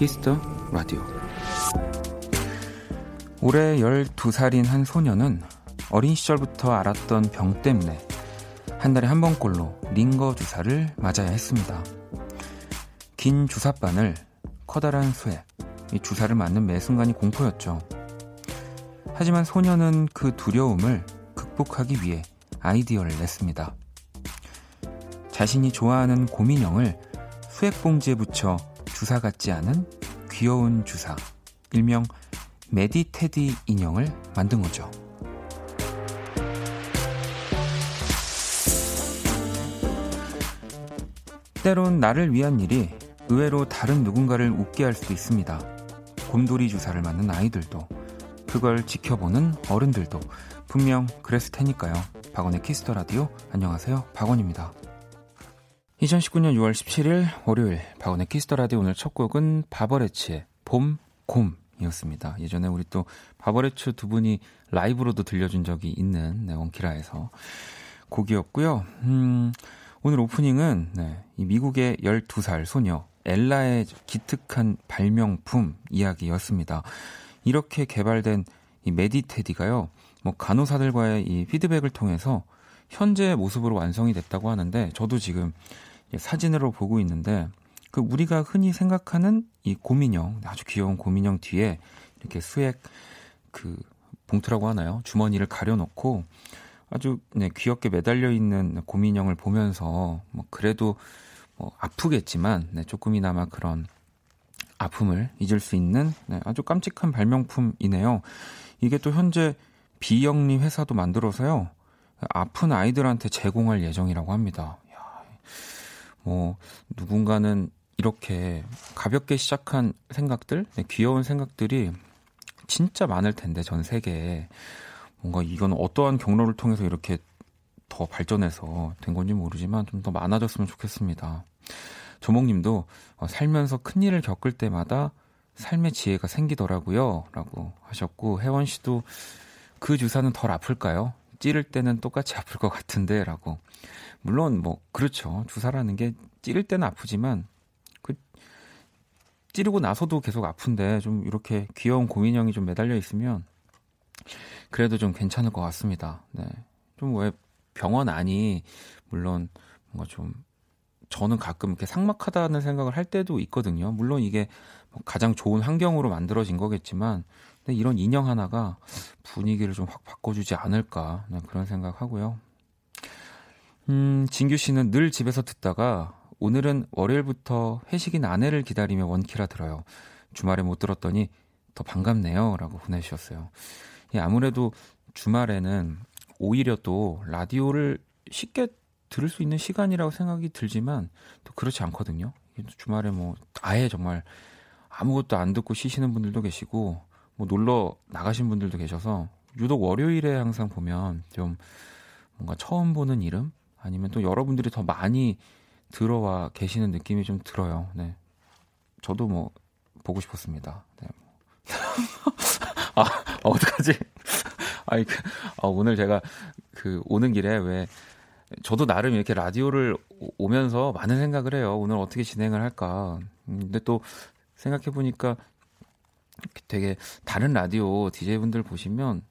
키스 더 라디오 올해 12살인 한 소녀는 어린 시절부터 앓았던 병 때문에 한 달에 한 번꼴로 링거 주사를 맞아야 했습니다. 긴 주사바늘, 커다란 쇠, 이 주사를 맞는 매 순간이 공포였죠. 하지만 소녀는 그 두려움을 극복하기 위해 아이디어를 냈습니다. 자신이 좋아하는 곰인형을 수액 봉지에 붙여 주사 같지 않은 귀여운 주사, 일명 메디테디 인형을 만든 거죠. 때론 나를 위한 일이 의외로 다른 누군가를 웃게 할 수도 있습니다. 곰돌이 주사를 맞는 아이들도, 그걸 지켜보는 어른들도 분명 그랬을 테니까요. 박원의 키스 더 라디오 안녕하세요. 박원입니다. 2019년 6월 17일 월요일 박원의 키스 더 라디오 오늘 첫 곡은 바버렛츠의 봄, 곰이었습니다. 예전에 우리 또 바버렛츠 두 분이 라이브로도 들려준 적이 있는 네, 원키라에서 곡이었고요. 음, 오늘 오프닝은 네, 이 미국의 12살 소녀 엘라의 기특한 발명품 이야기였습니다. 이렇게 개발된 이 메디테디가요. 뭐 간호사들과의 이 피드백을 통해서 현재 모습으로 완성이 됐다고 하는데 저도 지금 사진으로 보고 있는데 그 우리가 흔히 생각하는 이 곰인형 아주 귀여운 곰인형 뒤에 이렇게 수액 그 봉투라고 하나요? 주머니를 가려놓고 아주 네, 귀엽게 매달려 있는 곰인형을 보면서 뭐 그래도 뭐 아프겠지만 네, 조금이나마 그런 아픔을 잊을 수 있는 네, 아주 깜찍한 발명품이네요. 이게 또 현재 비영리 회사도 만들어서요. 아픈 아이들한테 제공할 예정이라고 합니다. 야, 뭐 누군가는 이렇게 가볍게 시작한 생각들, 네, 귀여운 생각들이 진짜 많을 텐데 전 세계에 뭔가 이건 어떠한 경로를 통해서 이렇게 더 발전해서 된 건지 모르지만 좀 더 많아졌으면 좋겠습니다. 조목님도 어, 살면서 큰 일을 겪을 때마다 삶의 지혜가 생기더라고요. 라고 하셨고, 혜원 씨도 그 주사는 덜 아플까요? 찌를 때는 똑같이 아플 것 같은데, 라고. 물론, 뭐, 그렇죠. 주사라는 게 찌를 때는 아프지만, 그, 찌르고 나서도 계속 아픈데, 좀 이렇게 귀여운 고민형이 좀 매달려 있으면, 그래도 좀 괜찮을 것 같습니다. 네. 좀 왜 병원 안이 물론 뭔가 좀 저는 가끔 이렇게 삭막하다는 생각을 할 때도 있거든요. 물론 이게 뭐 가장 좋은 환경으로 만들어진 거겠지만 이런 인형 하나가 분위기를 좀 확 바꿔주지 않을까 네, 그런 생각하고요. 음, 진규 씨는 늘 집에서 듣다가 오늘은 월요일부터 회식인 아내를 기다리며 원키라 들어요. 주말에 못 들었더니 더 반갑네요. 라고 보내주셨어요. 예, 아무래도 주말에는 오히려 또 라디오를 쉽게 들을 수 있는 시간이라고 생각이 들지만 또 그렇지 않거든요. 주말에 뭐 아예 정말 아무것도 안 듣고 쉬시는 분들도 계시고 뭐 놀러 나가신 분들도 계셔서 유독 월요일에 항상 보면 좀 뭔가 처음 보는 이름 아니면 또 여러분들이 더 많이 들어와 계시는 느낌이 좀 들어요. 네. 저도 뭐 보고 싶었습니다. 네. 아, 어떡하지? 아이, 그, 아, 오늘 제가 그 오는 길에 왜 저도 나름 이렇게 라디오를 오면서 많은 생각을 해요. 오늘 어떻게 진행을 할까. 음, 근데 또 생각해 보니까 되게 다른 라디오 DJ분들 보시면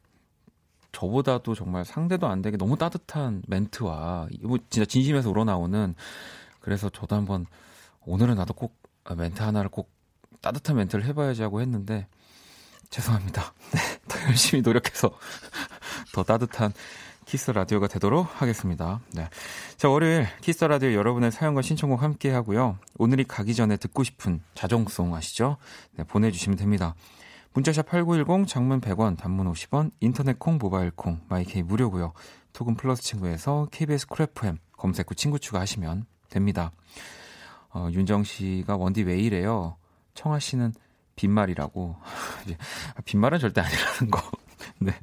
저보다도 정말 상대도 안 되게 너무 따뜻한 멘트와 뭐 진짜 진심에서 우러나오는 그래서 저도 한번 오늘은 나도 꼭 멘트 하나를 꼭 따뜻한 멘트를 해봐야지 하고 했는데 죄송합니다. 네, 더 열심히 노력해서 더 따뜻한 키스 라디오가 되도록 하겠습니다. 네. 자, 월요일 키스 라디오 여러분의 사연과 신청곡 함께 하고요. 오늘이 가기 전에 듣고 싶은 자정송 아시죠? 네, 보내주시면 됩니다. 문자 샵 8910 장문 100원 단문 50원 인터넷 콩 모바일 콩 마이케이 무료고요. 톡은 플러스 친구에서 KBS 쿨FM 검색 후 친구 추가하시면 됩니다. 어, 윤정 씨가 원디 왜 이래요? 청아 씨는 빈말이라고. 빈말은 절대 아니라는 거. 네.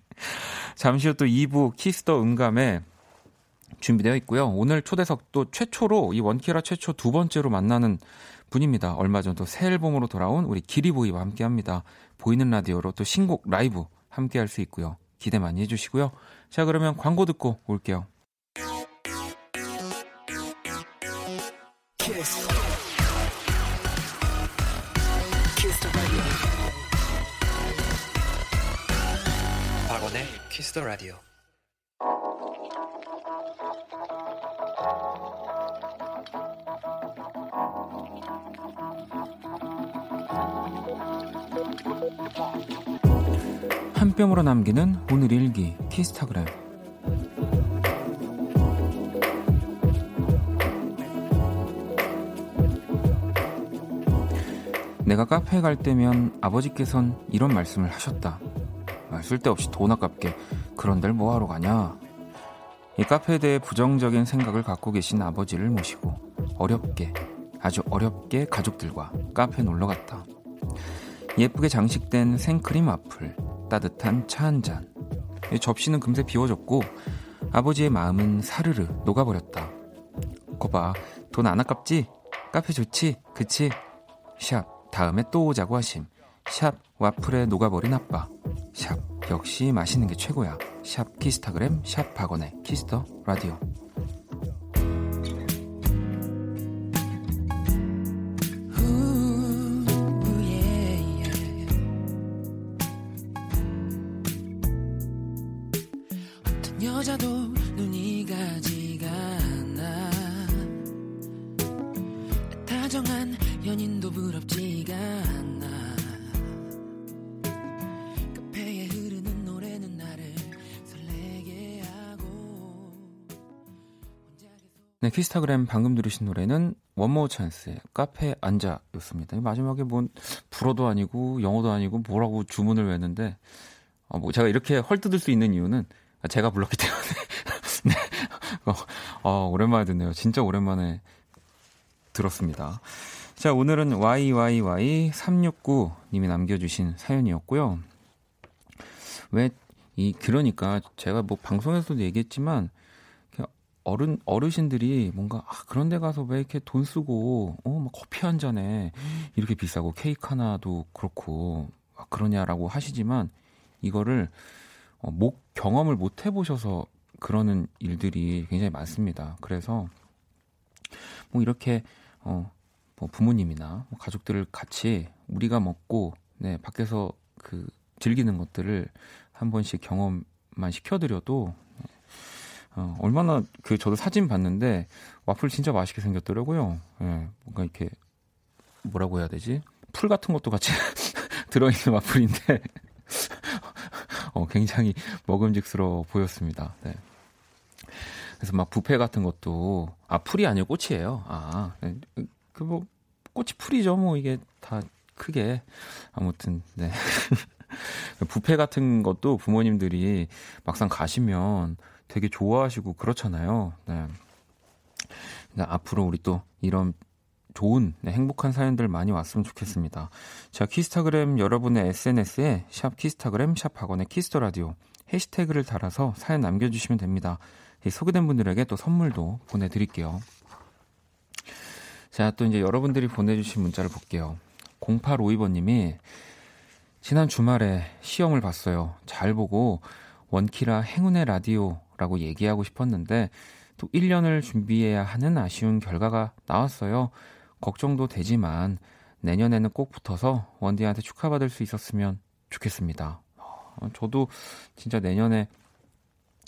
잠시 후 또 2부 키스터 음감회 준비되어 있고요. 오늘 초대석 또 최초로 이 원키라 최초 두 번째로 만나는 분입니다. 얼마 전 또 새 앨범으로 돌아온 우리 기리보이와 함께 합니다. 보이는 라디오로 또 신곡 라이브 함께 할 수 있고요. 기대 많이 해주시고요. 자, 그러면 광고 듣고 올게요. Kiss the radio. 한 뼘으로 남기는 오늘 일기 키스타그램 내가 카페에 갈 때면 아버지께선 이런 말씀을 하셨다. 아, 쓸데없이 돈 아깝게 그런 데를 뭐하러 가냐. 이 카페에 대해 부정적인 생각을 갖고 계신 아버지를 모시고 어렵게 아주 어렵게 가족들과 카페에 놀러 갔다. 예쁘게 장식된 생크림 와플, 따뜻한 차 한 잔. 접시는 금세 비워졌고 아버지의 마음은 사르르 녹아버렸다. 거봐, 돈 안 아깝지? 카페 좋지? 그치? 샵, 다음에 또 오자고 하심. 샵, 와플에 녹아버린 아빠. 샵, 역시 맛있는 게 최고야. 샵, 키스타그램, 샵, 박원의 키스터 라디오. 네, 키스타그램 방금 들으신 노래는 원모어 찬스의 카페 앉아였습니다. 마지막에 뭔 불어도 아니고 영어도 아니고 뭐라고 주문을 외는데 어, 뭐 제가 이렇게 헐뜯을 수 있는 이유는 제가 불렀기 때문에 네. 어, 어, 오랜만에 듣네요. 진짜 오랜만에 들었습니다. 자, 오늘은 YYY369님이 남겨주신 사연이었고요. 왜, 이, 그러니까 제가 뭐 방송에서도 얘기했지만, 어른, 어르신들이 뭔가, 아, 그런 데 가서 왜 이렇게 돈 쓰고, 어, 막 커피 한 잔에 이렇게 비싸고 케이크 하나도 그렇고, 아, 그러냐라고 하시지만, 이거를, 어, 목, 경험을 못 해보셔서 그러는 일들이 굉장히 많습니다. 그래서, 뭐 이렇게, 어, 뭐 부모님이나 뭐 가족들을 같이 우리가 먹고, 네, 밖에서 그 즐기는 것들을 한 번씩 경험만 시켜드려도 어, 얼마나 그 저도 사진 봤는데 와플 진짜 맛있게 생겼더라고요. 예, 뭔가 이렇게 뭐라고 해야 되지? 풀 같은 것도 같이 들어있는 와플인데 어, 굉장히 먹음직스러워 보였습니다. 네. 그래서 막 부페 같은 것도 아 풀이 아니고 꽃이에요. 아, 그 뭐 꽃이 풀이죠. 뭐 이게 다 크게 아무튼 네. 부페 같은 것도 부모님들이 막상 가시면 되게 좋아하시고 그렇잖아요. 네. 앞으로 우리 또 이런 좋은 네, 행복한 사연들 많이 왔으면 좋겠습니다. 자, 키스타그램 여러분의 SNS에 샵 키스타그램 샵 박원의 키스터 라디오 해시태그를 달아서 사연 남겨주시면 됩니다. 소개된 분들에게 또 선물도 보내드릴게요. 자, 또 이제 여러분들이 보내주신 문자를 볼게요. 0852번님이 지난 주말에 시험을 봤어요. 잘 보고 원키라 행운의 라디오라고 얘기하고 싶었는데 또 1년을 준비해야 하는 아쉬운 결과가 나왔어요. 걱정도 되지만 내년에는 꼭 붙어서 원디한테 축하받을 수 있었으면 좋겠습니다. 어, 저도 진짜 내년에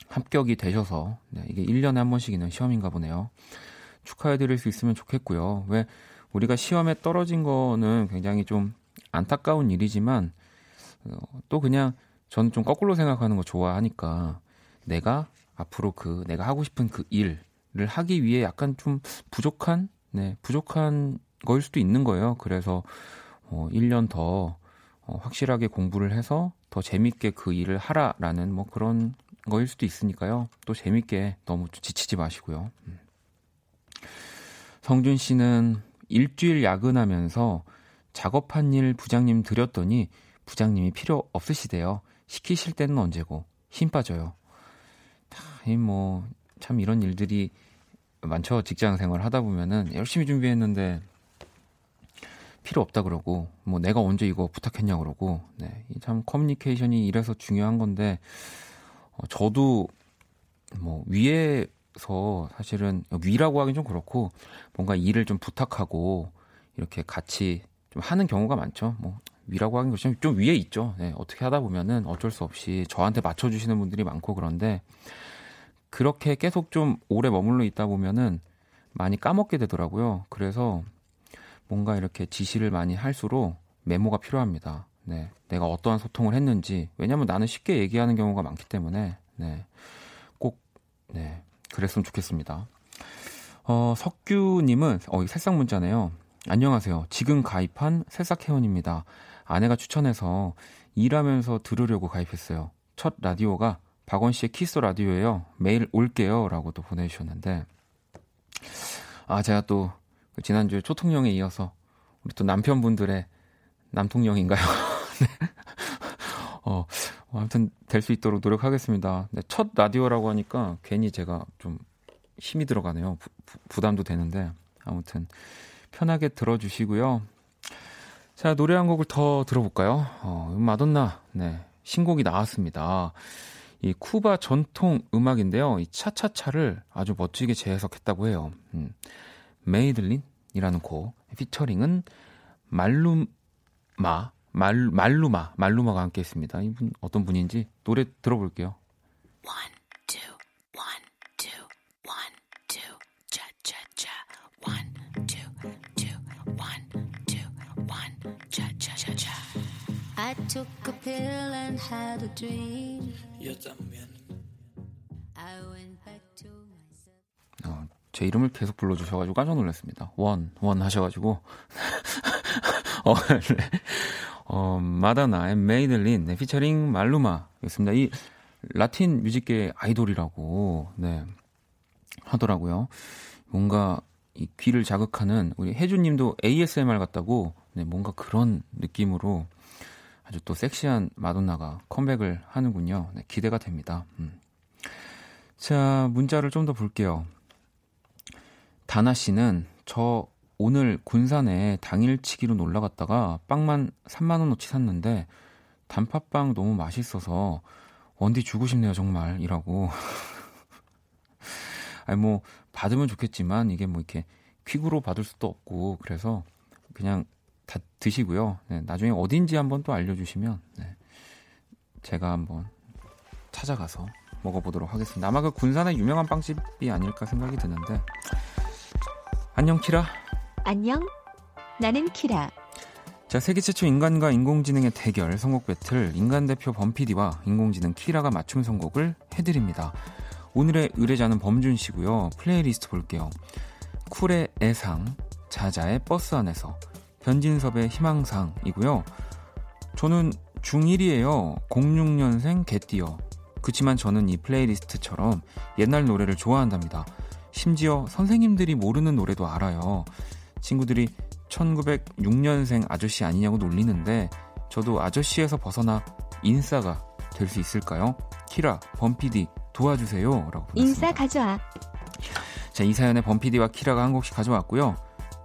합격이 되셔서 네, 이게 1년에 한 번씩 있는 시험인가 보네요. 축하해 드릴 수 있으면 좋겠고요. 왜 우리가 시험에 떨어진 거는 굉장히 좀 안타까운 일이지만 어, 또 그냥 저는 좀 거꾸로 생각하는 거 좋아하니까 내가 앞으로 그 내가 하고 싶은 그 일을 하기 위해 약간 좀 부족한 네 부족한 거일 수도 있는 거예요. 그래서 어 1년 더 어, 확실하게 공부를 해서 더 재밌게 그 일을 하라라는 뭐 그런 거일 수도 있으니까요. 또 재밌게 너무 지치지 마시고요. 음. 성준 씨는 일주일 야근하면서 작업한 일 부장님 드렸더니 부장님이 필요 없으시대요. 시키실 때는 언제고 힘 빠져요. 뭐참 이런 일들이 많죠. 직장 생활 하다 보면은 열심히 준비했는데 필요 없다 그러고 뭐 내가 언제 이거 부탁했냐 그러고 네. 참 커뮤니케이션이 이래서 중요한 건데 어, 저도 뭐 위에 만나서 사실은 위라고 하긴 좀 그렇고 뭔가 일을 좀 부탁하고 이렇게 같이 좀 하는 경우가 많죠. 뭐 위라고 하긴 그렇지만 좀 위에 있죠. 네, 어떻게 하다 보면은 어쩔 수 없이 저한테 맞춰주시는 분들이 많고 그런데 그렇게 계속 좀 오래 머물러 있다 보면은 많이 까먹게 되더라고요. 그래서 뭔가 이렇게 지시를 많이 할수록 메모가 필요합니다. 네. 내가 어떠한 소통을 했는지. 왜냐면 나는 쉽게 얘기하는 경우가 많기 때문에, 네. 꼭, 네. 그랬으면 좋겠습니다. 어, 석규님은, 어, 이 새싹 문자네요. 안녕하세요. 지금 가입한 새싹 회원입니다. 아내가 추천해서 일하면서 들으려고 가입했어요. 첫 라디오가 박원 씨의 키스 라디오예요. 매일 올게요. 라고 또 보내주셨는데, 아, 제가 또 지난주에 초통령에 이어서 우리 또 남편분들의 남통령인가요? 네. 어, 아무튼 될 수 있도록 노력하겠습니다. 네, 첫 라디오라고 하니까 괜히 제가 좀 힘이 들어가네요. 부, 부담도 되는데 아무튼 편하게 들어주시고요. 자 노래 한 곡을 더 들어볼까요? 어, 마돈나 네 신곡이 나왔습니다. 이 쿠바 전통 음악인데요. 이 차차차를 아주 멋지게 재해석했다고 해요. 음. 메이들린이라는 곡 피처링은 말룸마 말 말루마 말루마가 함께 했습니다. 이분 어떤 분인지 노래 들어볼게요. One, I took a pill and had a dream. También. I went back to myself. 어, 제 이름을 계속 불러주셔가지고 깜짝 놀랐습니다. 원, 원 하셔가지고. 어, 네. 어, 마다나, 메이들린, 네, 피처링 말루마였습니다. 이 라틴 뮤직계 아이돌이라고, 네, 하더라고요. 뭔가 이 귀를 자극하는 우리 혜주님도 ASMR 같다고, 네, 뭔가 그런 느낌으로 아주 또 섹시한 마돈나가 컴백을 하는군요. 네, 기대가 됩니다. 음. 자, 문자를 좀 더 볼게요. 다나 씨는 저 오늘 군산에 당일치기로 놀러 갔다가 빵만 3만 원어치 샀는데 단팥빵 너무 맛있어서 원디 주고 싶네요 정말 이라고. 아니 뭐 받으면 좋겠지만 이게 뭐 이렇게 퀵으로 받을 수도 없고 그래서 그냥 다 드시고요. 네, 나중에 어딘지 한번 또 알려주시면 네, 제가 한번 찾아가서 먹어보도록 하겠습니다. 아마 그 군산의 유명한 빵집이 아닐까 생각이 드는데 안녕 키라. 안녕. 나는 키라. 자, 세계 최초 인간과 인공지능의 대결 선곡 배틀 인간 대표 범피디와 인공지능 키라가 맞춤 선곡을 해드립니다. 오늘의 의뢰자는 범준 씨고요. 플레이리스트 볼게요. 쿨의 애상, 자자의 버스 안에서, 변진섭의 희망사항이고요. 저는 중1이에요. 06년생 개띠예요. 그치만 저는 이 플레이리스트처럼 옛날 노래를 좋아한답니다. 심지어 선생님들이 모르는 노래도 알아요. 친구들이 1906년생 아저씨 아니냐고 놀리는데 저도 아저씨에서 벗어나 인싸가 될 수 있을까요? 키라, 범피디 도와주세요. 라고 보냈습니다. 인싸 가져와. 자, 이 사연에 범피디와 키라가 한 곡씩 가져왔고요.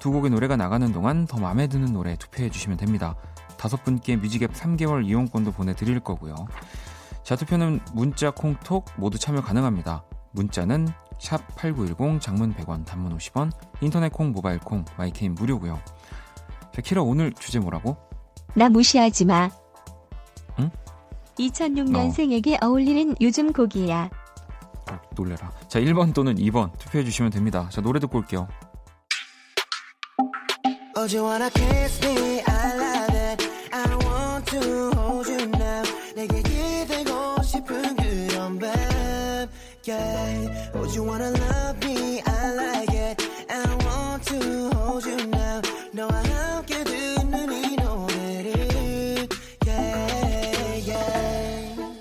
두 곡의 노래가 나가는 동안 더 마음에 드는 노래 투표해 주시면 됩니다. 다섯 분께 뮤직앱 3개월 이용권도 보내드릴 거고요. 자, 투표는 문자, 콩 톡 모두 참여 가능합니다. 문자는 샵8910 장문 100원 단문 50원 인터넷 콩 모바일 콩 마이케이는 무료고요. 자, 키라 오늘 주제 뭐라고? 나 무시하지 마. 응? 2006년생에게 어. 울리는 요즘 곡이야. 어, 놀래라. 자, 1번 또는 2번 투표해 주시면 됩니다. 자, 노래 듣고 올게요. Oh, you wanna kiss me? I love it. I want to hold you now. 내게 기대고 싶은 그런 밤. Yeah. Oh, you wanna love me? I like it. I want to hold you now. 너와 함께 듣는 이 노래를. Yeah, yeah.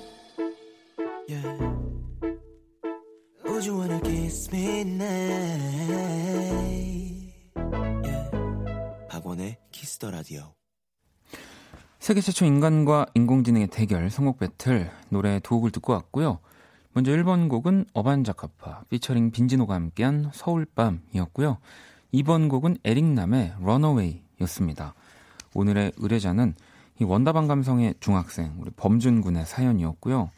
Yeah. Would you wanna kiss me now? 키스터 라디오. 세계 최초 인간과 인공지능의 대결 선곡 배틀 노래 두 곡을 듣고 왔고요. 먼저 1번 곡은 어반자카파 피처링 빈지노가 함께한 서울밤이었고요. 2번 곡은 에릭남의 Runaway였습니다. 오늘의 의뢰자는 이 원다방 감성의 중학생 우리 범준 군의 사연이었고요.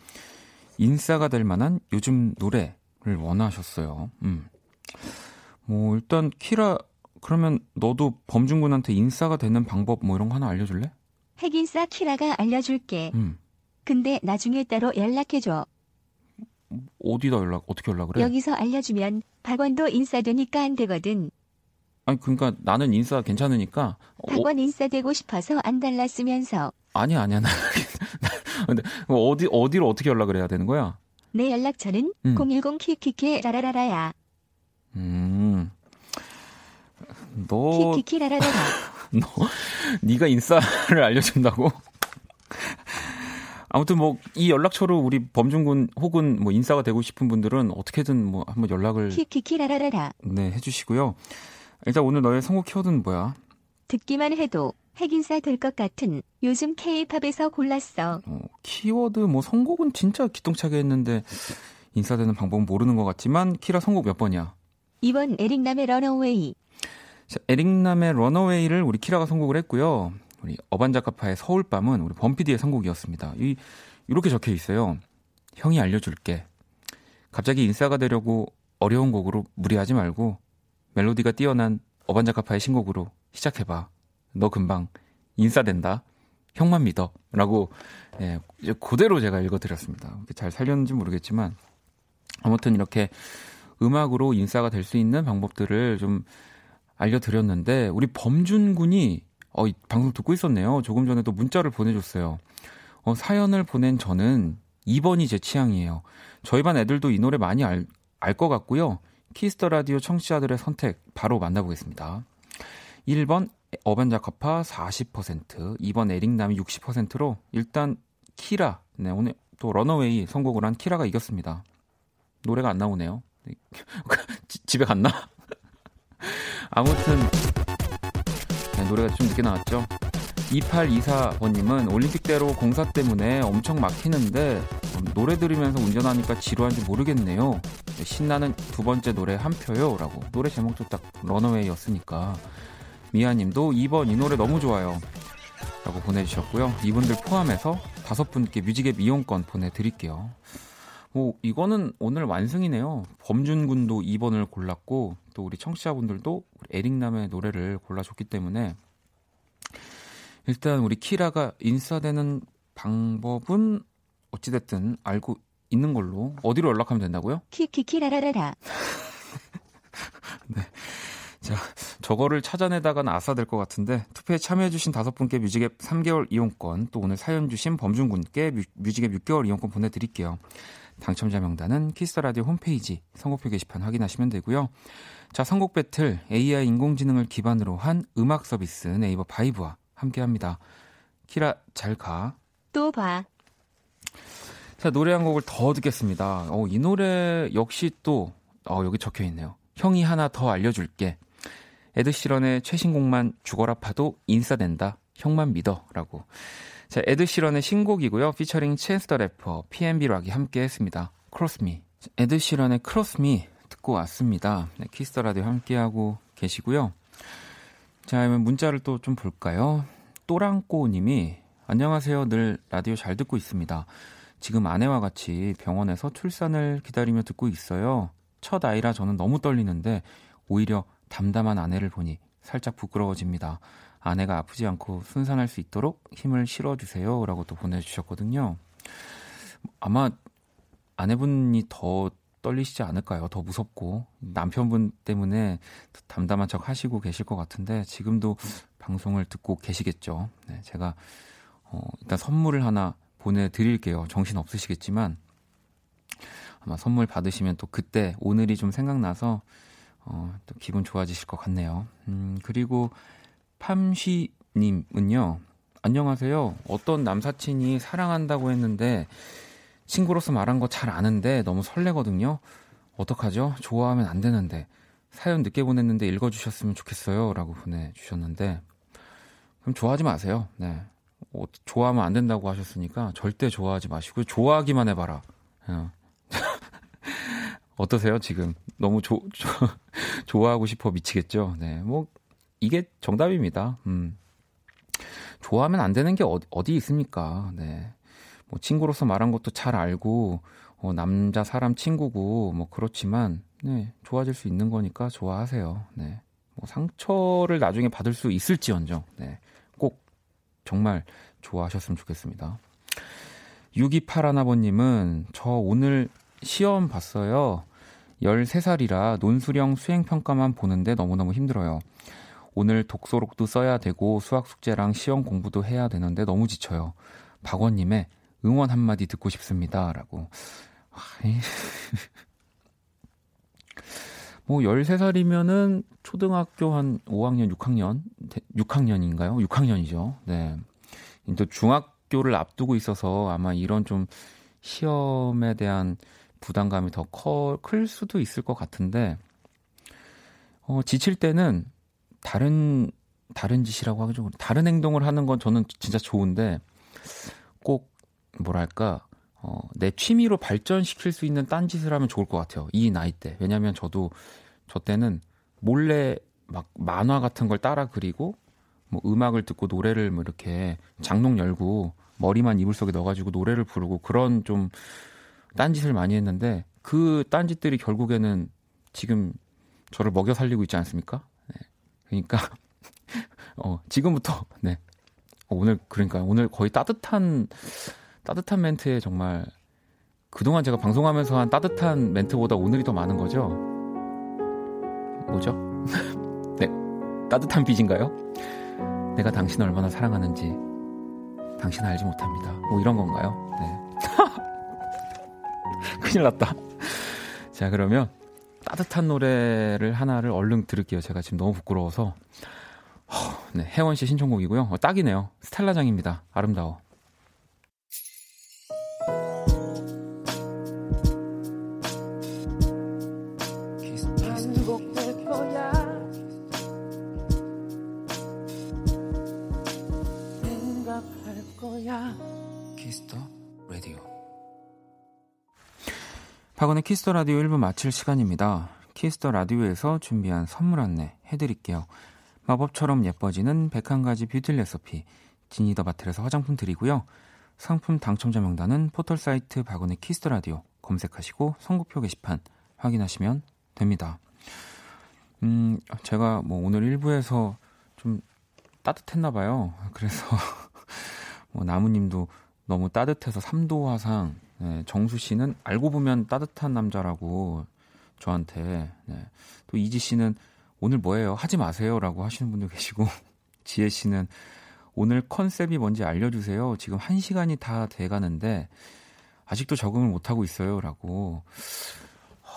인싸가 될 만한 요즘 노래 원하셨어요. 음. 뭐 일단 키라 그러면 너도 범준군한테 인싸가 되는 방법 뭐 이런 거 하나 알려줄래? 핵인싸 키라가 알려줄게. 음. 근데 나중에 따로 연락해줘. 어디다 연락 어떻게 연락을 해? 여기서 알려주면 박원도 인싸되니까 안 되거든. 아니 그러니까 나는 인싸 괜찮으니까 어, 박원 인싸되고 싶어서 안 달랐으면서 아니야 아니야 나 근데 어디 어디로 어떻게 연락을 해야 되는 거야? 내 연락처는 음. 010 키키키 라라라라야. 음. 너 키키키 라라라라. 너 네가 인싸를 알려준다고? 아무튼 뭐 이 연락처로 우리 범준군 혹은 뭐 인싸가 되고 싶은 분들은 어떻게든 뭐 한번 연락을 키키키 라라라라. 네 해주시고요. 일단 오늘 너의 선곡 키워드는 뭐야? 듣기만 해도 핵인싸 될 것 같은 요즘 K-팝에서 골랐어. 어, 키워드 뭐 선곡은 진짜 기똥차게 했는데 인싸되는 방법은 모르는 것 같지만 키라 선곡 몇 번이야? 2번 에릭남의 Runaway. 자, 에릭남의 Runaway를 우리 키라가 선곡을 했고요. 우리 어반자카파의 서울밤은 우리 범피디의 선곡이었습니다. 이 이렇게 적혀 있어요. 형이 알려줄게. 갑자기 인싸가 되려고 어려운 곡으로 무리하지 말고 멜로디가 뛰어난 어반자카파의 신곡으로 시작해봐. 너 금방 인싸된다. 형만 믿어. 라고 예, 이제 그대로 제가 읽어드렸습니다. 잘 살렸는지 모르겠지만 아무튼 이렇게 음악으로 인싸가 될 수 있는 방법들을 좀 알려드렸는데 우리 범준 군이 어, 이 방송 듣고 있었네요. 조금 전에도 문자를 보내줬어요. 어, 사연을 보낸 저는 2번이 제 취향이에요. 저희 반 애들도 이 노래 많이 알, 알것 같고요. 키스터 라디오 청취자들의 선택 바로 만나보겠습니다. 1번 어반자카파 40%, 2번 에릭남이 60%로 일단 키라, 네, 오늘 또 런어웨이 선곡을 한 키라가 이겼습니다. 노래가 안 나오네요. 지- 집에 갔나? 아무튼 네, 노래가 좀 늦게 나왔죠. 2824번님은 올림픽대로 공사 때문에 엄청 막히는데 음, 노래 들으면서 운전하니까 지루한지 모르겠네요. 네, 신나는 두 번째 노래 한 표요. 라고. 노래 제목도 딱 런어웨이였으니까. 미아님도 2번 이 노래 너무 좋아요. 라고 보내주셨고요. 이분들 포함해서 다섯 분께 뮤직앱 이용권 보내드릴게요. 뭐 이거는 오늘 완승이네요. 범준 군도 2번을 골랐고 또 우리 청취자분들도 우리 에릭남의 노래를 골라줬기 때문에 일단 우리 키라가 인싸되는 방법은 어찌됐든 알고 있는 걸로 어디로 연락하면 된다고요? 키키키 라라라라. 저거를 찾아내다가는 아싸 될 것 같은데 투표에 참여해주신 다섯 분께 뮤직앱 3개월 이용권 또 오늘 사연 주신 범준 군께 뮤, 뮤직앱 6개월 이용권 보내드릴게요. 당첨자 명단은 키스라디오 홈페이지 선곡표 게시판 확인하시면 되고요. 자 선곡 배틀 AI 인공지능을 기반으로 한 음악 서비스 네이버 바이브와 함께합니다. 키라 잘 가. 또 봐. 자 노래 한 곡을 더 듣겠습니다. 어, 이 노래 역시 또 어, 여기 적혀 있네요. 형이 하나 더 알려줄게. 에드시런의 최신곡만 죽어라 파도 인싸된다. 형만 믿어라고. 자 에드 시런의 신곡이고요. 피처링 더 래퍼, P&B 락이 함께 했습니다. Cross Me. 에드 시런의 Cross Me 듣고 왔습니다. 네, 키스터 라디오 함께하고 계시고요. 자, 그러면 문자를 또 좀 볼까요? 또랑꼬 님이 안녕하세요. 늘 라디오 잘 듣고 있습니다. 지금 아내와 같이 병원에서 출산을 기다리며 듣고 있어요. 첫 아이라 저는 너무 떨리는데 오히려 담담한 아내를 보니 살짝 부끄러워집니다. 아내가 아프지 않고 순산할 수 있도록 힘을 실어주세요. 라고 또 보내주셨거든요. 아마 아내분이 더 떨리시지 않을까요? 더 무섭고 남편분 때문에 담담한 척 하시고 계실 것 같은데 지금도 방송을 듣고 계시겠죠. 네, 제가 어, 일단 선물을 하나 보내드릴게요. 정신 없으시겠지만 아마 선물 받으시면 또 그때 오늘이 좀 생각나서 어, 또 기분 좋아지실 것 같네요. 음, 그리고 팜쉬님은요. 안녕하세요. 어떤 남사친이 사랑한다고 했는데 친구로서 말한 거 잘 아는데 너무 설레거든요. 어떡하죠? 좋아하면 안 되는데 사연 늦게 보냈는데 읽어주셨으면 좋겠어요. 라고 보내주셨는데 그럼 좋아하지 마세요. 네. 어, 좋아하면 안 된다고 하셨으니까 절대 좋아하지 마시고 좋아하기만 해봐라. 어. 어떠세요 지금? 너무 조, 조, 좋아하고 싶어 미치겠죠? 네, 뭐 이게 정답입니다. 음. 좋아하면 안 되는 게 어디, 어디 있습니까? 네. 뭐 친구로서 말한 것도 잘 알고 어, 남자 사람 친구고 뭐 그렇지만 네, 좋아질 수 있는 거니까 좋아하세요. 네. 뭐 상처를 나중에 받을 수 있을지언정 네. 꼭 정말 좋아하셨으면 좋겠습니다. 6281아버님은 저 오늘 시험 봤어요. 13살이라 논수령 수행평가만 보는데 너무너무 힘들어요. 오늘 독서록도 써야 되고 수학 숙제랑 시험 공부도 해야 되는데 너무 지쳐요. 박원님의 응원 한마디 듣고 싶습니다. 라고. 뭐 13살이면은 초등학교 한 5학년, 6학년, 6학년인가요? 6학년이죠. 네. 또 중학교를 앞두고 있어서 아마 이런 좀 시험에 대한 부담감이 더클 수도 있을 것 같은데, 어, 지칠 때는 다른, 다른 짓이라고 하죠. 다른 행동을 하는 건 저는 진짜 좋은데, 꼭, 뭐랄까, 어, 내 취미로 발전시킬 수 있는 딴 짓을 하면 좋을 것 같아요. 이 나이 때. 왜냐면 저도 저 때는 몰래 막 만화 같은 걸 따라 그리고 뭐 음악을 듣고 노래를 뭐 이렇게 장롱 열고 머리만 이불 속에 넣어가지고 노래를 부르고 그런 좀 딴짓을 많이 했는데 그 딴짓들이 결국에는 지금 저를 먹여 살리고 있지 않습니까? 네. 그러니까 어, 지금부터 네. 어, 오늘 그러니까 오늘 거의 따뜻한 따뜻한 멘트에 정말 그동안 제가 방송하면서 한 따뜻한 멘트보다 오늘이 더 많은 거죠? 뭐죠? 네. 따뜻한 빚인가요? 내가 당신을 얼마나 사랑하는지 당신은 알지 못합니다. 뭐 이런 건가요? 네. 큰일 났다. 자, 그러면 따뜻한 노래를 하나를 얼른 들을게요. 제가 지금 너무 부끄러워서. 네, 혜원 씨 신청곡이고요. 어, 딱이네요. 스텔라장입니다. 아름다워. 박원의 키스터 라디오 1부 마칠 시간입니다. 키스터 라디오에서 준비한 선물 안내 해드릴게요. 마법처럼 예뻐지는 101가지 뷰티 레시피 지니 더 바틀에서 화장품 드리고요. 상품 당첨자 명단은 포털사이트 박원의 키스터 라디오 검색하시고 선곡표 게시판 확인하시면 됩니다. 음, 제가 뭐 오늘 1부에서 좀 따뜻했나 봐요. 그래서 뭐 나무님도 너무 따뜻해서 3도 화상 네, 정수 씨는 알고 보면 따뜻한 남자라고 저한테 네. 또 이지 씨는 오늘 뭐예요? 하지 마세요라고 하시는 분도 계시고 지혜 씨는 오늘 컨셉이 뭔지 알려주세요. 지금 한 시간이 다 돼가는데 아직도 적응을 못 하고 있어요라고. 어,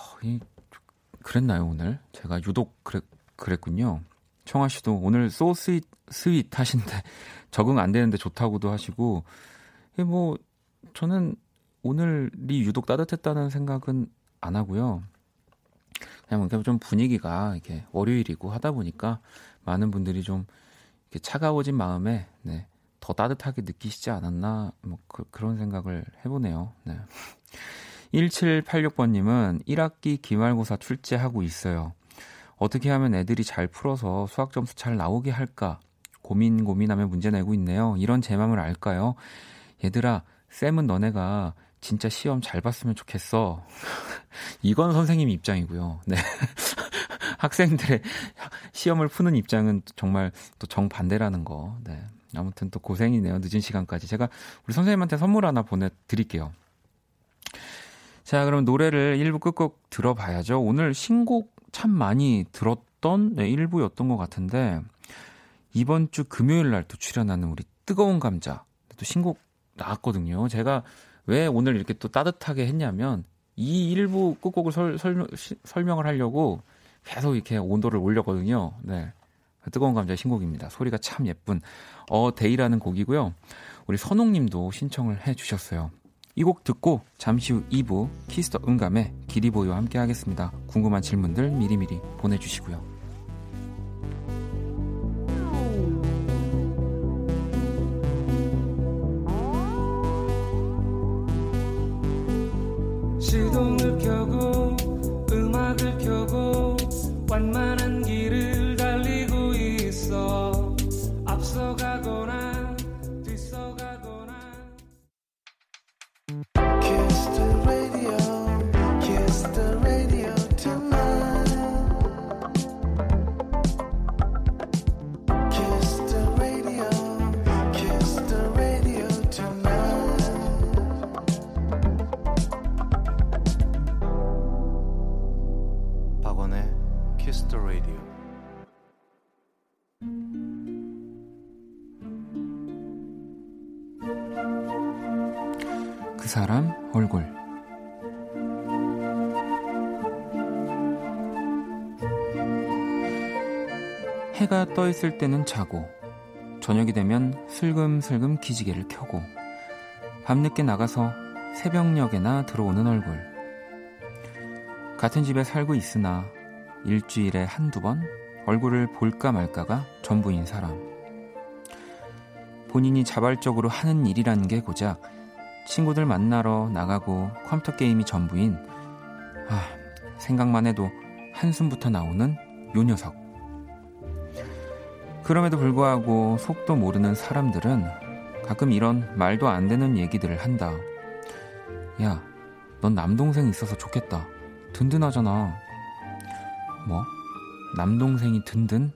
그랬나요 오늘? 제가 유독 그랬, 그랬군요. 청아 씨도 오늘 so sweet sweet 하신데 적응 안 되는데 좋다고도 하시고 뭐 저는 오늘이 유독 따뜻했다는 생각은 안 하고요. 그냥 좀 분위기가 이렇게 월요일이고 하다 보니까 많은 분들이 좀 이렇게 차가워진 마음에 네, 더 따뜻하게 느끼시지 않았나 뭐 그, 런 생각을 해보네요. 네. 1786번님은 1학기 기말고사 출제하고 있어요. 어떻게 하면 애들이 잘 풀어서 수학 점수 잘 나오게 할까 고민 고민하며 문제 내고 있네요. 이런 제 마음을 알까요? 얘들아, 쌤은 너네가 진짜 시험 잘 봤으면 좋겠어. 이건 선생님 입장이고요. 네. 학생들의 시험을 푸는 입장은 정말 또 정반대라는 거. 네. 아무튼 또 고생이네요. 늦은 시간까지. 제가 우리 선생님한테 선물 하나 보내드릴게요. 자, 그럼 노래를 1부 끝곡 들어봐야죠. 오늘 신곡 참 많이 들었던 네, 1부였던 것 같은데, 이번 주 금요일 날 또 출연하는 우리 뜨거운 감자. 또 신곡 나왔거든요. 제가 왜 오늘 이렇게 또 따뜻하게 했냐면 이 일부 끝곡을 설, 설, 설 명을 하려고 계속 이렇게 온도를 올렸거든요. 네. 뜨거운 감자 신곡입니다. 소리가 참 예쁜 어 데이라는 곡이고요. 우리 선홍 님도 신청을 해 주셨어요. 이 곡 듣고 잠시 후 2부 키스 더 음감회 기리보이와 함께 하겠습니다. 궁금한 질문들 미리미리 보내주시고요. 떠 있을 때는 자고 저녁이 되면 슬금슬금 기지개를 켜고 밤늦게 나가서 새벽녘에나 들어오는 얼굴. 같은 집에 살고 있으나 일주일에 한두 번 얼굴을 볼까 말까가 전부인 사람. 본인이 자발적으로 하는 일이라는 게 고작 친구들 만나러 나가고 컴퓨터 게임이 전부인 아 생각만 해도 한숨부터 나오는 요 녀석 그럼에도 불구하고 속도 모르는 사람들은 가끔 이런 말도 안 되는 얘기들을 한다. 야, 넌 남동생 있어서 좋겠다. 든든하잖아. 뭐? 남동생이 든든?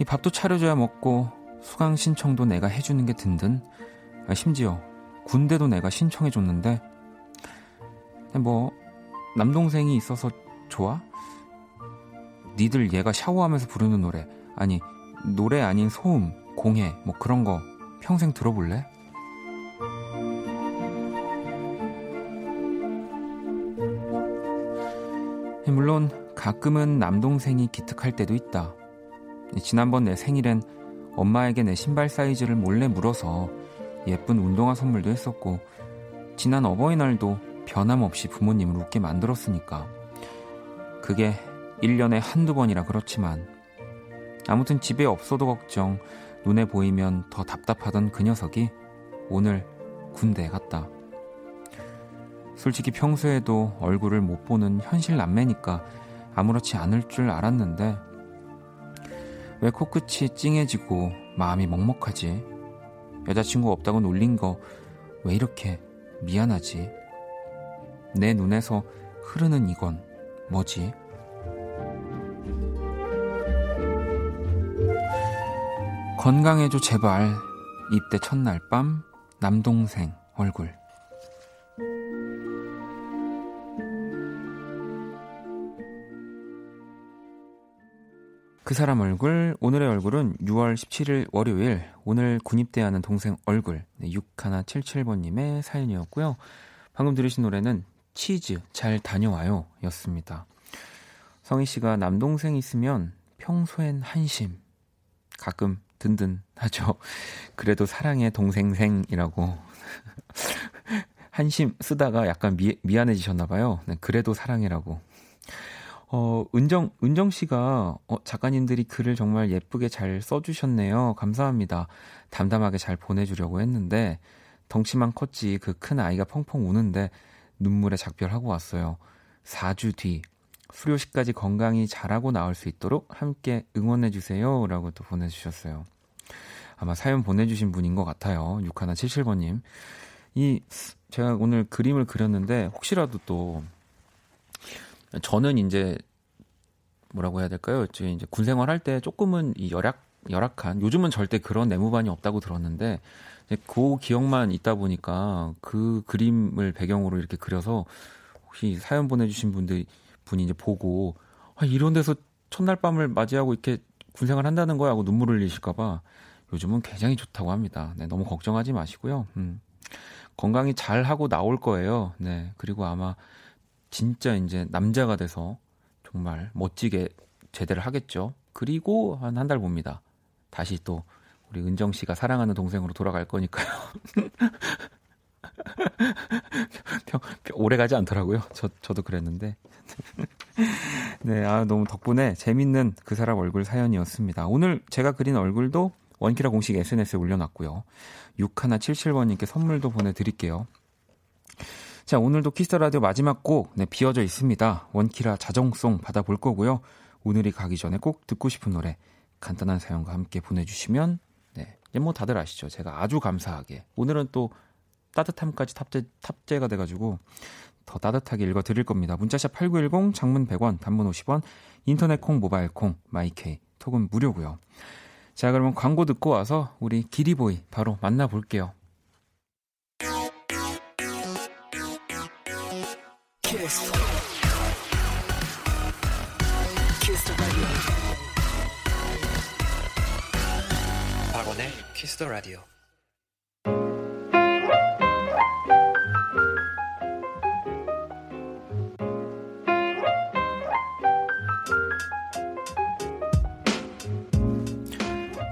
이 밥도 차려줘야 먹고 수강 신청도 내가 해주는 게 든든? 아, 심지어 군대도 내가 신청해줬는데 뭐 남동생이 있어서 좋아? 니들 얘가 샤워하면서 부르는 노래 아니 노래 아닌 소음, 공해, 뭐 그런 거 평생 들어볼래? 물론 가끔은 남동생이 기특할 때도 있다. 지난번 내 생일엔 엄마에게 내 신발 사이즈를 몰래 물어서 예쁜 운동화 선물도 했었고, 지난 어버이날도 변함없이 부모님을 웃게 만들었으니까. 그게 1년에 한두 번이라 그렇지만, 아무튼 집에 없어도 걱정, 눈에 보이면 더 답답하던 그 녀석이 오늘 군대에 갔다. 솔직히 평소에도 얼굴을 못 보는 현실 남매니까 아무렇지 않을 줄 알았는데 왜 코끝이 찡해지고 마음이 먹먹하지? 여자친구 없다고 놀린 거 왜 이렇게 미안하지? 내 눈에서 흐르는 이건 뭐지? 건강해줘 제발. 입대 첫날 밤 남동생 얼굴. 그 사람 얼굴 오늘의 얼굴은 6월 17일 월요일 오늘 군입대하는 동생 얼굴. 네, 6177번님의 사연이었고요. 방금 들으신 노래는 치즈 잘 다녀와요 였습니다. 성희 씨가 남동생 있으면 평소엔 한심. 가끔 든든하죠. 그래도 사랑의 동생생이라고 한심 쓰다가 약간 미, 미안해지셨나봐요. 네, 그래도 사랑이라고. 어, 은정, 은정 씨가, 어, 작가님들이 글을 정말 예쁘게 잘 써주셨네요. 감사합니다. 담담하게 잘 보내주려고 했는데, 덩치만 컸지 그 큰 아이가 펑펑 우는데, 눈물에 작별하고 왔어요. 4주 뒤, 수료식까지 건강히 잘하고 나올 수 있도록 함께 응원해주세요. 라고 또 보내주셨어요. 아마 사연 보내주신 분인 것 같아요. 6177번님. 이, 제가 오늘 그림을 그렸는데, 혹시라도 또, 저는 이제, 뭐라고 해야 될까요? 이제 군 생활 할 때 조금은 이 열악, 열악한, 요즘은 절대 그런 내무반이 없다고 들었는데, 그 기억만 있다 보니까 그 그림을 배경으로 이렇게 그려서 혹시 사연 보내주신 분들 분이 이제 보고 아, 이런 데서 첫날 밤을 맞이하고 이렇게 군생활 한다는 거야 하고 눈물 흘리실까봐 요즘은 굉장히 좋다고 합니다. 네, 너무 걱정하지 마시고요. 음, 건강히 잘 하고 나올 거예요. 네, 그리고 아마 진짜 이제 남자가 돼서 정말 멋지게 제대를 하겠죠. 그리고 한 한 달 봅니다. 다시 또 우리 은정 씨가 사랑하는 동생으로 돌아갈 거니까요. 오래 가지 않더라고요. 저, 저도 그랬는데. 네, 아, 너무 덕분에 재밌는 그 사람 얼굴 사연이었습니다. 오늘 제가 그린 얼굴도 원키라 공식 SNS에 올려놨고요. 6177번님께 선물도 보내드릴게요. 자, 오늘도 키스 더 라디오 마지막 곡, 네, 비어져 있습니다. 원키라 자정송 받아볼 거고요. 오늘이 가기 전에 꼭 듣고 싶은 노래, 간단한 사연과 함께 보내주시면, 네, 뭐 다들 아시죠? 제가 아주 감사하게. 오늘은 또 따뜻함까지 탑재, 탑재가 돼가지고 더 따뜻하게 읽어드릴 겁니다. 문자샵 8910, 장문 100원, 단문 50원, 인터넷 콩, 모바일 콩, 마이케이, 톡은 무료고요. 자, 그러면 광고 듣고 와서 우리 기리보이 바로 만나볼게요. 키스. 키스 박원의 키스 더 라디오.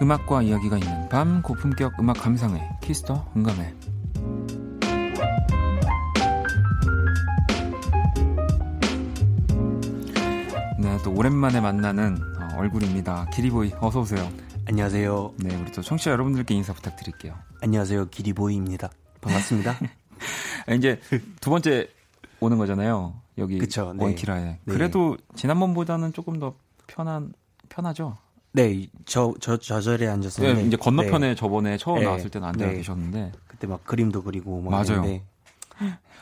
음악과 이야기가 있는 밤 고품격 음악 감상회 키스 더 음감회 네, 또 오랜만에 만나는 어, 얼굴입니다. 기리보이 어서 오세요. 안녕하세요. 네, 우리 또 청취자 여러분들께 인사 부탁드릴게요. 안녕하세요. 기리보이입니다. 반갑습니다. 이제 두 번째 오는 거잖아요. 여기 그쵸, 네. 원키라에. 네. 그래도 지난번보다는 조금 더 편한 편하죠. 네, 저, 저, 저 자리에 앉았었는데. 네, 이제 건너편에 네, 저번에 처음 네. 나왔을 때는 앉아 네. 계셨는데 그때 막 그림도 그리고 막 맞아요. 했는데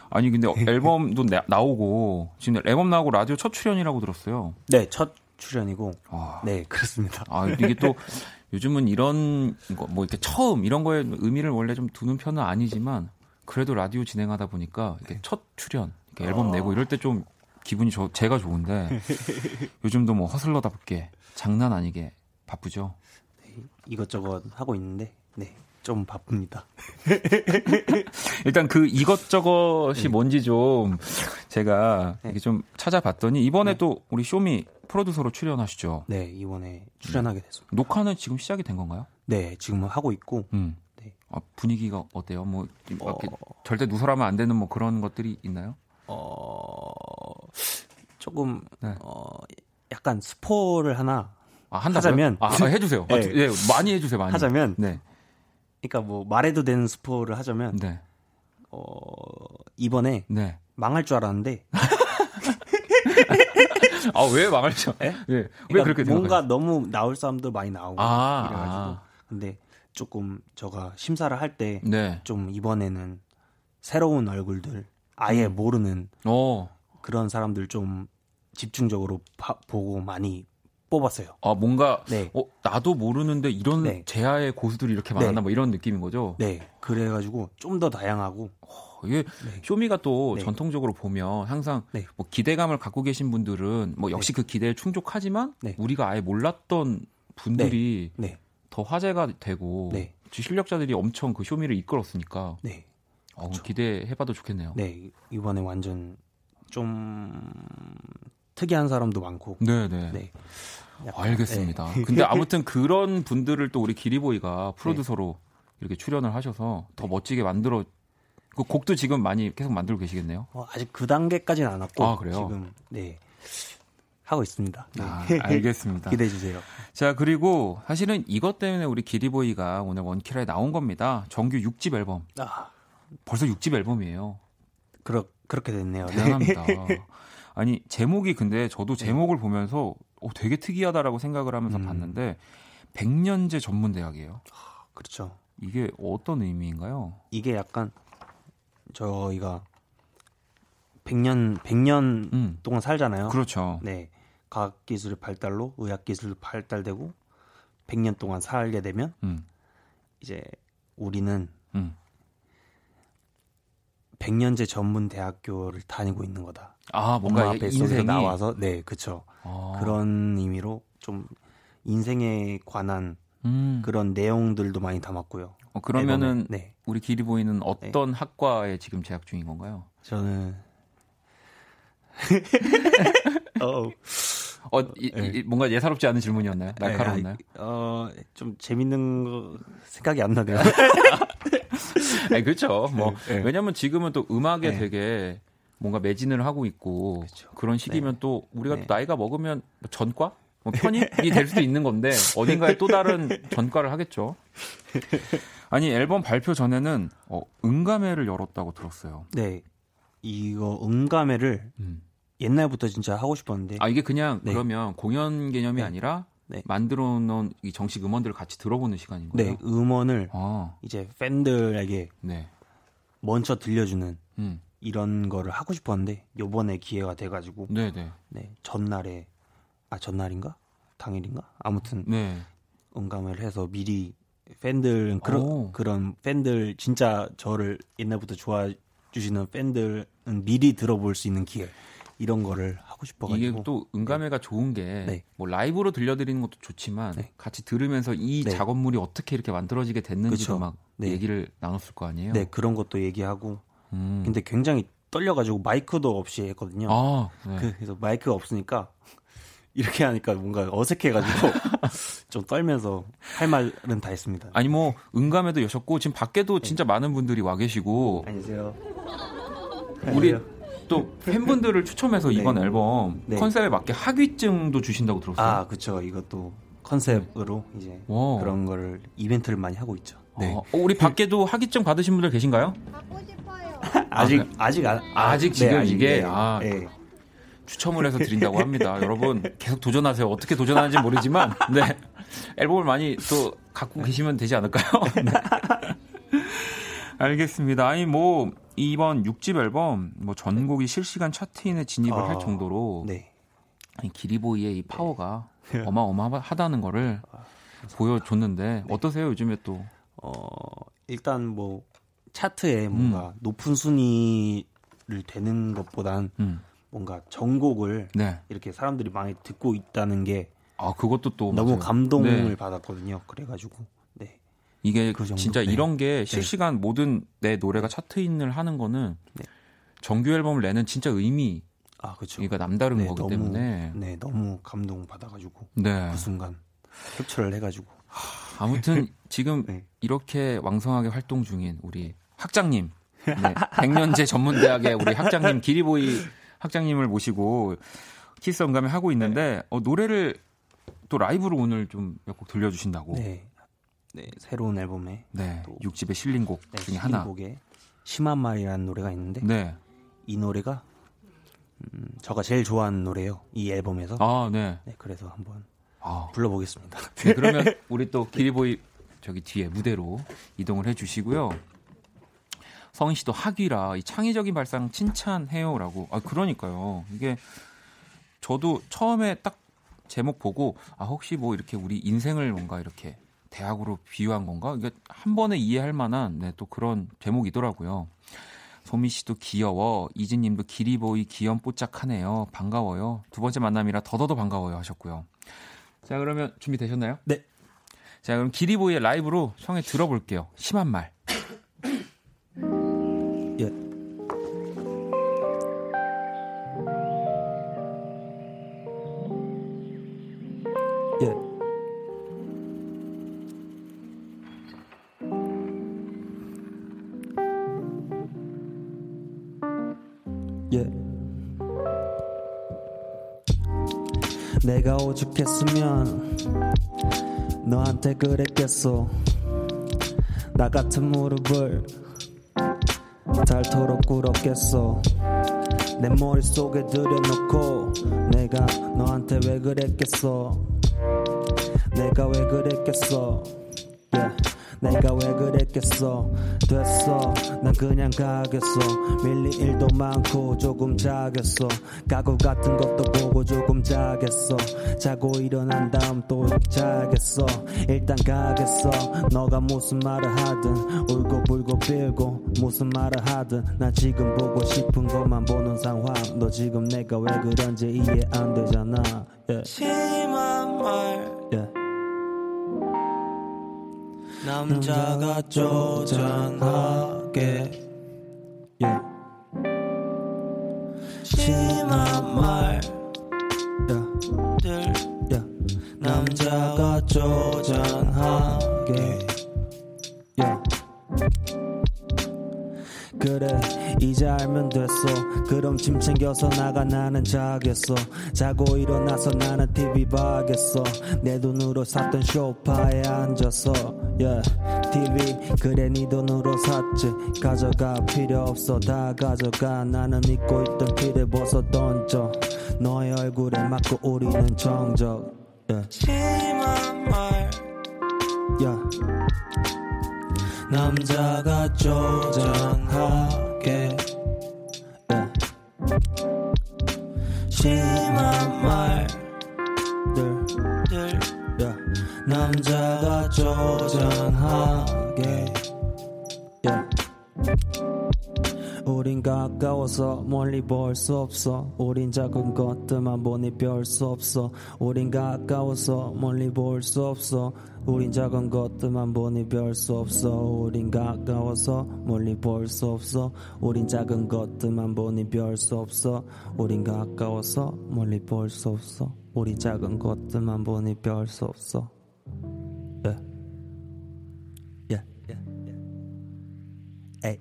아니 근데 앨범도 나, 나오고 지금 앨범 나오고 라디오 첫 출연이라고 들었어요. 네, 첫 출연이고. 와. 네, 그렇습니다. 아 이게 또 요즘은 이런 거 뭐 이렇게 처음 이런 거에 의미를 원래 좀 두는 편은 아니지만 그래도 라디오 진행하다 보니까 이렇게 첫 출연 이렇게 앨범 내고 이럴 때 좀 기분이 저 제가 좋은데 요즘도 뭐 허슬러답게 장난 아니게 바쁘죠. 이것저것 하고 있는데, 네, 좀 바쁩니다. 일단 그 이것저것이 네. 뭔지 좀 제가 이렇게 좀 찾아봤더니 이번에 또 우리 쇼미 프로듀서로 출연하시죠. 네, 이번에 출연하게 됐습니다. 녹화는 지금 시작이 된 건가요? 네, 지금 하고 있고, 음. 네. 아, 분위기가 어때요? 뭐 어. 절대 누설하면 안 되는 뭐 그런 것들이 있나요? 어, 조금, 네. 어, 약간 스포를 하나 아? 하자면- 아, 아, 해주세요. 아, 네. 예, 많이 해주세요. 많이. 하자면, 네, 그러니까 뭐 말해도 되는 스포를 하자면, 네, 어, 이번에 네. 망할 줄 알았는데, 아, 왜 망할죠? 예? 예, 왜 그러니까 그렇게 뭔가 생각해요? 너무 나올 사람도 많이 나오고 아, 이래가지고 아. 근데 조금 저가 심사를 할 때좀 네. 이번에는 새로운 얼굴들 아예 음. 모르는 어, 그런 사람들 좀 집중적으로 봐- 보고 많이 뽑았어요. 아, 뭔가, 네. 어, 나도 모르는데 이런 네. 제아의 고수들이 이렇게 많았나 네. 뭐 이런 느낌인 거죠? 네, 그래가지고 좀 더 다양하고 어, 이게 네. 쇼미가 또 네. 전통적으로 보면 항상 네. 뭐 기대감을 갖고 계신 분들은 뭐 역시 그 기대에 충족하지만 네. 우리가 아예 몰랐던 분들이 네, 더 화제가 되고 네. 실력자들이 엄청 그 쇼미를 이끌었으니까 네, 어. 기대해봐도 좋겠네요. 네 이번에 완전 좀 특이한 사람도 많고 네, 네. 네, 알겠습니다. 네. 근데 아무튼 그런 분들을 또 우리 기리보이가 프로듀서로 이렇게 출연을 하셔서 더 멋지게 만들어 그 곡도 지금 많이 계속 만들고 계시겠네요. 어, 아직 그 단계까지는 안 왔고 아, 그래요? 지금 네 하고 있습니다. 네. 아, 알겠습니다. 기대해 주세요. 자, 그리고 사실은 이것 때문에 우리 기리보이가 오늘 원키라에 나온 겁니다. 정규 6집 앨범. 아, 벌써 6집 앨범이에요. 그렇 그렇게 됐네요. 네. 대단합니다. 아니, 제목이 근데 저도 제목을 보면서 어, 되게 특이하다라고 생각을 하면서 음. 봤는데 백년제 전문 대학이에요. 그렇죠. 이게 어떤 의미인가요? 이게 약간 저희가 100년 100년 음. 동안 살잖아요. 그렇죠. 네. 과학 기술의 발달로 의학 기술도 발달되고 100년 동안 살게 되면 음. 이제 우리는 음. 100년제 전문 대학교를 다니고 있는 거다. 아, 뭔가 뱃속에서 인생이 나와서 네, 그렇죠. 아. 그런 의미로 좀 인생에 관한 음. 그런 내용들도 많이 담았고요. 어, 그러면은. 네, 우리 기리보이는 어떤 학과에 지금 재학 중인 건가요? 저는 어, 어, 이, 네. 이- 뭔가 예사롭지 않은 질문이었나요? 날카로웠나요? 어, 좀 재밌는 거 생각이 안 나네요. 아니, 그렇죠. 뭐 네, 네. 왜냐면 지금은 또 음악에 네. 되게 뭔가 매진을 하고 있고 그렇죠. 그런 시기면 또 우리가 네. 또 나이가 먹으면 뭐 전과 뭐 편입이 될 수도 있는 건데 어딘가에 또 다른 전과를 하겠죠. 아니 앨범 발표 전에는 어, 응감회를 열었다고 들었어요. 네, 이거 응감회를 음. 옛날부터 진짜 하고 싶었는데 아 이게 그냥 네. 그러면 공연 개념이 네. 아니라 네. 만들어 놓은 이 정식 음원들을 같이 들어보는 시간인 거예요. 네, 음원을 아, 이제 팬들에게 네. 먼저 들려주는 음. 이런 거를 하고 싶었는데 요번에 기회가 돼가지고 네, 네. 네 전날에 아 전날인가 당일인가 아무튼 네. 응감을 해서 미리 팬들 그런 오. 그런 팬들 진짜 저를 옛날부터 좋아해 주시는 팬들은 미리 들어볼 수 있는 기회 이런 거를 하고 싶어가지고 이게 또 음감회가 좋은 게 네. 뭐 라이브로 들려드리는 것도 좋지만 네. 같이 들으면서 이 네. 작업물이 어떻게 이렇게 만들어지게 됐는지도 그쵸. 막 네. 얘기를 나눴을 거 아니에요. 네 그런 것도 얘기하고 음. 근데 굉장히 떨려가지고 마이크도 없이 했거든요. 아, 네. 그- 그래서 마이크가 없으니까 이렇게 하니까 뭔가 어색해가지고 좀 떨면서 할 말은 다 했습니다. 아니 뭐 음감회도 여셨고 지금 밖에도 네. 진짜 많은 분들이 와 계시고 안녕하세요. 우리 또 팬분들을 추첨해서 네. 이번 앨범 네. 컨셉에 맞게 학위증도 주신다고 들었어요. 아 그쵸 이것도 컨셉으로 이제 와. 그런 거를 이벤트를 많이 하고 있죠. 네. 어, 어, 우리 밖에도 학위증 받으신 분들 계신가요? 아직 그래? 아직 안, 아직 지금 아직, 이게, 네. 아. 네. 추첨을 해서 드린다고 합니다. 여러분 계속 도전하세요. 어떻게 도전하는지 모르지만 네 앨범을 많이 또 갖고 계시면 되지 않을까요? 네. 알겠습니다. 아니 뭐 이번 6집 앨범 뭐 전곡이 실시간 차트인에 진입을 아, 할 정도로 네. 이 기리보이의 이 파워가 어마어마하다는 거를 보여줬는데 어떠세요 요즘에 또? 어 일단 뭐 차트에 음. 뭔가 높은 순위를 되는 것보단 음, 뭔가 전곡을 네. 이렇게 사람들이 많이 듣고 있다는 게 아 그것도 또 너무 맞아요. 감동을 네. 받았거든요. 그래가지고 네. 이게 그? 진짜 네. 이런 게 실시간 모든 내 노래가 차트인을 하는 거는 네. 정규 앨범을 내는 진짜 의미가 아 그렇죠. 남다른 네, 거기 너무, 때문에 네 너무 감동 받아가지고 네. 그 순간 캡처를 해가지고 아무튼 지금 네. 이렇게 왕성하게 활동 중인 우리 학장님 네. 백년제 전문대학의 우리 학장님 기리보이 학장님을 모시고 키스 언감에 하고 있는데 어, 노래를 또 라이브로 오늘 좀 몇 곡 들려주신다고 네. 네 새로운 앨범에 네, 또- 6집의 실린 곡 네, 중에 하나 곡에 심한 말이라는 노래가 있는데 네. 이 노래가 음, 저가 제일 좋아하는 노래예요. 이 앨범에서. 아, 네. 네, 그래서 한번 아, 불러보겠습니다. 네, 그러면 우리 또 기리보이 저기 뒤에 무대로 이동을 해주시고요. 성인 씨도 학위라 이 창의적인 발상 칭찬해요라고. 아 그러니까요. 이게 저도 처음에 딱 제목 보고 아 혹시 뭐 이렇게 우리 인생을 뭔가 이렇게 대학으로 비유한 건가? 이게 한 번에 이해할 만한 네, 또 그런 제목이더라고요. 소미 씨도 귀여워. 이진 님도 기리보이 귀염뽀짝하네요. 반가워요. 두 번째 만남이라 더더더 반가워요 하셨고요. 자, 그러면 준비되셨나요? 네. 자, 그럼 기리보이의 라이브로 청해 들어볼게요. 심한 말. 예. 예. 오죽했으면 너한테 그랬겠어. 나 같은 무릎을 닳도록 꿇었겠어 내 머릿속에 들여놓고 내가 너한테 왜 그랬겠어 내가 왜 그랬겠어. 내가 왜 그랬겠어? 됐어. 난 그냥 가겠어. 밀릴 일도 많고 조금 자겠어. 가구 같은 것도 보고 조금 자겠어. 자고 일어난 다음 또 자겠어. 일단 가겠어. 너가 무슨 말을 하든 울고 불고 빌고 무슨 말을 하든 나 지금 보고 싶은 것만 보는 상황. 너 지금 내가 왜 그런지 이해 안 되잖아. Yeah. 심한 말. Yeah. 남자가 쪼잔하게. Yeah. 심한 말들 Yeah. 남자가 쪼잔하게 그래 이제 알면 됐어. 그럼 짐 챙겨서 나가 나는 자겠어. 자고 일어나서 나는 TV 봐야겠어. 내 돈으로 샀던 쇼파에 앉아서 yeah. TV 그래 네 돈으로 샀지. 가져가 필요 없어 다 가져가. 나는 입고 있던 티를 벗어 던져 너의 얼굴에 맞고 우리는 정적 yeah. 심한 말. Yeah. 남자가 쪼잔하게 Yeah. 심한 말들. 남자가 Yeah. 우린 가까워서 멀리 볼 수 없어 우린 작은 것들만 보니 별 수 없어 우린 가까워서 멀리 볼 수 없어 우린 작은 것들만 보니 별 수 없어 우린 가까워서 멀리 볼 수 없어 우린 작은 것들만 보니 별 수 없어 우린 가까워서 멀리 볼 수 없어 우린 작은 것들만 보니 별 수 없어 예. 예. 예. 예. 에이.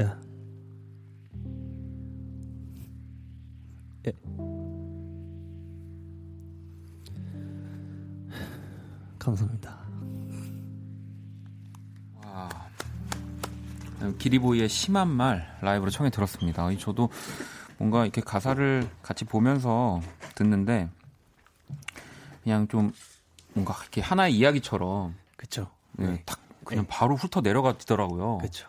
예. 예. 감사합니다. 와. 기리보이의 심한 말 라이브로 청해 들었습니다. 이 저도 뭔가 이렇게 가사를 같이 보면서 듣는데 그냥 좀 뭔가 이렇게 하나의 이야기처럼 그쵸. 네, 딱 그냥 바로 훑어 내려가더라고요. 그쵸.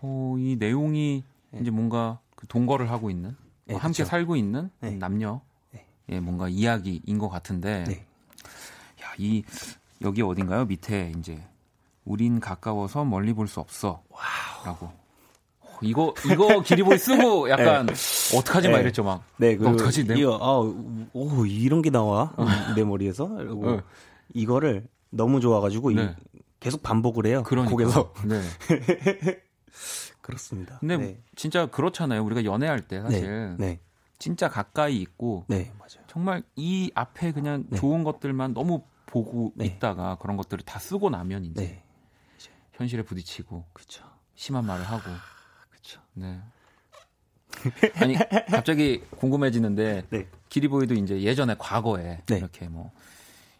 어, 이 내용이 네. 이제 뭔가 그 동거를 하고 있는 네, 뭐 함께 그쵸. 살고 있는 네. 남녀 네. 예, 뭔가 이야기인 것 같은데 네. 야, 이 여기 어딘가요? 밑에 이제 우린 가까워서 멀리 볼 수 없어. 라고. 어, 이거 이거 기리보이 쓰고 약간 어떡하지 막 네. 이랬죠 막. 네, 그, 어떡하지? 내- 이거, 아, 오, 이런 게 나와. 내 머리에서. 그리고 네. 이거를 너무 좋아가지고, 이- 네. 계속 반복을 해요. 그러니까. 곡에서. 네. 그렇습니다. 근데 네. 진짜 그렇잖아요. 우리가 연애할 때 사실 네. 네. 진짜 가까이 있고 네. 정말 이 앞에 그냥 네. 좋은 것들만 너무 보고 네. 있다가 그런 것들을 다 쓰고 나면 이제 네. 현실에 부딪히고 그쵸. 심한 말을 하고. 그쵸. 네. 아니 갑자기 궁금해지는데 네. 기리보이도 이제 예전에 과거에 네. 이렇게 뭐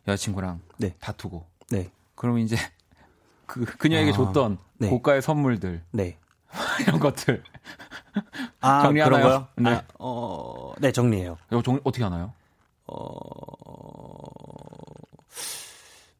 여자친구랑 네. 다투고 네. 그러면 이제 그 그녀에게 아, 줬던 네. 고가의 선물들 네. 이런 것들 아, 정리하나요? 그런 거요? 네. 아, 어, 네, 정리해요. 이거 정- 어떻게 하나요?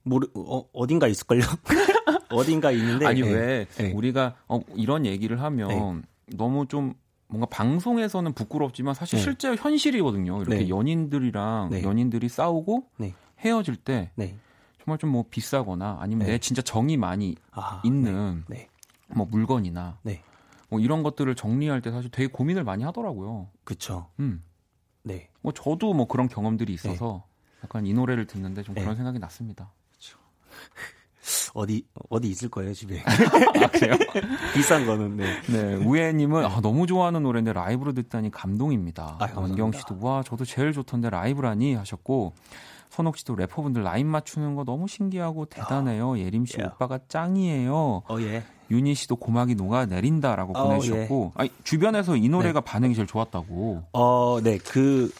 모르, 어, 어딘가 있을걸요? 어딘가 있는데. 아니 네. 왜 네. 우리가 어, 이런 얘기를 하면 너무 좀 뭔가 방송에서는 부끄럽지만 사실 네. 실제 현실이거든요. 이렇게 네. 연인들이랑 네. 연인들이 싸우고 네. 헤어질 때 네. 정말 좀 뭐 비싸거나 아니면 네. 내 진짜 정이 많이 아, 있는 네. 뭐 물건이나 네. 뭐 이런 것들을 정리할 때 사실 되게 고민을 많이 하더라고요. 그쵸. 음. 네. 뭐 저도 뭐 그런 경험들이 있어서 약간 이 노래를 듣는데 좀 네. 그런 생각이 났습니다. 어디, 어디 있을 거예요, 집에. 아, 그래요? 비싼 거는, 네. 네, 우혜님은 아, 너무 좋아하는 노래인데 라이브로 듣다니 감동입니다. 아. 원경 씨도 와 저도 제일 좋던데 라이브라니 하셨고 선옥 씨도 래퍼분들 라인 맞추는 거 너무 신기하고 대단해요. 예림 씨 야. 오빠가 짱이에요. 어, 예. 윤희 씨도 고막이 녹아 내린다라고 어, 보내주셨고 아니, 주변에서 이 노래가 반응이 제일 좋았다고. 어, 네. 그,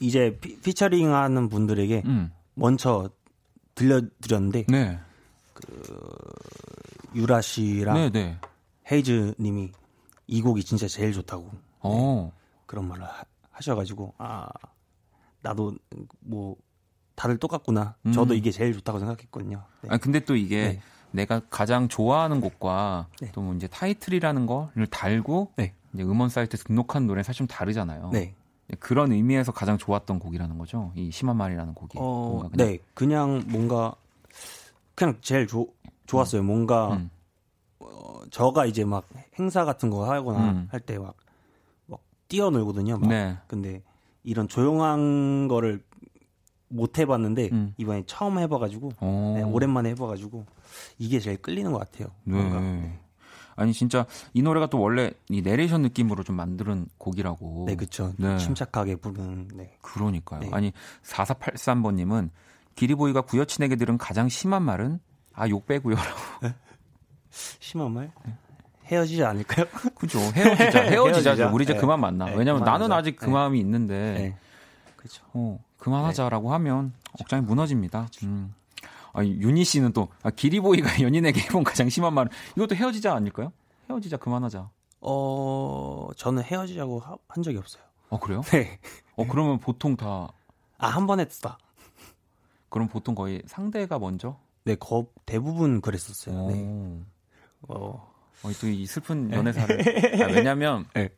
이제 피, 피처링 하는 분들에게 음, 먼저 들려드렸는데, 네, 유라 씨랑 네, 네. 헤이즈 님이 이 곡이 진짜 제일 좋다고 어, 그런 말을 하, 하셔가지고, 아, 나도 뭐, 다들 똑같구나. 음. 저도 이게 제일 좋다고 생각했거든요. 네. 아니, 근데 또 이게 네. 내가 가장 좋아하는 곡과 네. 또뭐 이제 타이틀이라는 거를 달고 네. 이제 음원 사이트에 등록한 노래는 사실 좀 다르잖아요. 네. 그런 의미에서 가장 좋았던 곡이라는 거죠. 이 심한 말이라는 곡이. 어, 그냥- 네. 그냥 뭔가, 그냥 제일 조, 좋았어요. 뭔가, 음. 어, 저가 이제 막 행사 같은 거 하거나 음. 할때 막, 막 뛰어놀거든요. 막. 네. 근데 이런 조용한 거를 못 해봤는데 음. 이번에 처음 해봐가지고 어. 네, 오랜만에 해봐가지고 이게 제일 끌리는 것 같아요. 뭔가. 네. 아니 진짜 이 노래가 또 원래 이 내레이션 느낌으로 좀 만드는 곡이라고. 네, 그쵸. 네. 침착하게 부르는, 네. 그러니까요. 네. 아니 4483번 님은 기리보이가 구여친에게 들은 가장 심한 말은 아 욕 빼고요라고. 심한 말? 헤어지지 않을까요? 그죠. 헤어지자. 헤어지자. 헤어지자. 우리 이제 네. 그만 만나. 네, 왜냐면 나는 그만하자. 아직 그 네. 마음이 있는데 네. 그쵸. 어, 그만하자라고 하면 억장이 무너집니다. 음. 아, 윤희 씨는 또 아, 기리보이가 연인에게 해본 가장 심한 말은 이것도 헤어지자 아닐까요? 헤어지자 그만하자. 어, 저는 헤어지자고 하- 한 적이 없어요. 어 그래요? 네. 어 그러면 보통 다 아, 한 번 했다. 그럼 보통 거의 상대가 먼저. 네, 거, 대부분 그랬었어요. 네. 오. 어, 어, 또이 슬픈 연애사를. 아, 왜냐면 네.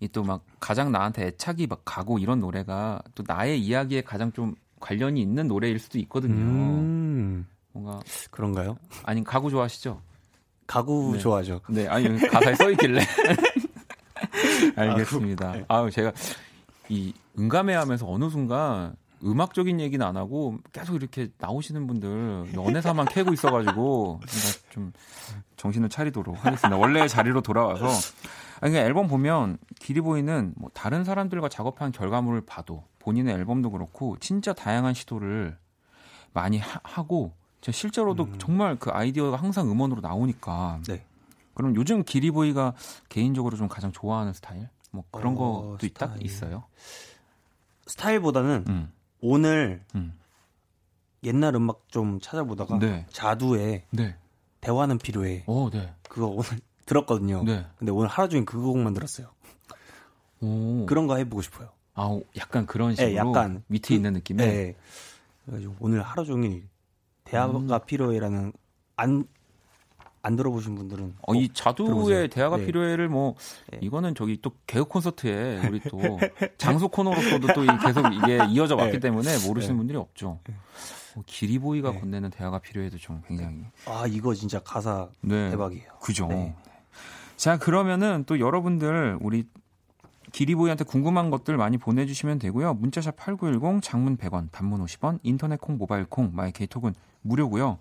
이또 막 가장 나한테 애착이 막 가고 이런 노래가 또 나의 이야기에 가장 좀 관련이 있는 노래일 수도 있거든요. 음, 뭔가 그런가요? 아니 가구 좋아하시죠? 가구 네. 좋아하죠. 네, 아니 가사에 써 있길래 알겠습니다. 네. 아우 제가 이 응감해하면서 어느 순간 음악적인 얘기는 안 하고 계속 이렇게 나오시는 분들 연애사만 캐고 있어가지고 좀 정신을 차리도록 하겠습니다. 원래 자리로 돌아와서 아니 그러니까 앨범 보면 기리보이는 뭐 다른 사람들과 작업한 결과물을 봐도 본인의 앨범도 그렇고 진짜 다양한 시도를 많이 하, 고 실제로도 정말 그 아이디어가 항상 음원으로 나오니까 네. 그럼 요즘 기리보이가 개인적으로 좀 가장 좋아하는 스타일? 뭐 그런 어, 것도 있다. 있어요. 스타일보다는 음. 오늘 음. 옛날 음악 좀 찾아보다가 네. 자두의 네. 대화는 필요해. 어, 네. 그거 오늘 들었거든요. 네. 근데 오늘 하루 종일 그 곡만 들었어요. 오. 그런 거 해보고 싶어요. 아, 약간 그런 식으로 네, 약간 밑에 그- 있는 느낌의 네. 오늘 하루 종일 대화가 음. 필요해라는 안, 안 들어보신 분들은 어, 이 자두의 들어보세요. 대화가 네. 필요해를 뭐 네. 이거는 저기 또 개그 콘서트에 우리 또 장수 코너로서도 또 이- 계속 이게 이어져 왔기 네. 때문에 모르시는 네. 분들이 없죠. 어, 기리보이가 네. 건네는 대화가 필요해도 좀 굉장히 아 이거 진짜 가사 네. 대박이에요. 그죠. 네. 자, 그러면은 또 여러분들 우리 기리보이한테 궁금한 것들 많이 보내주시면 되고요. 문자샵 8910, 장문 100원, 단문 50원, 인터넷 콩, 모바일 콩, 마이 케이톡은 무료고요.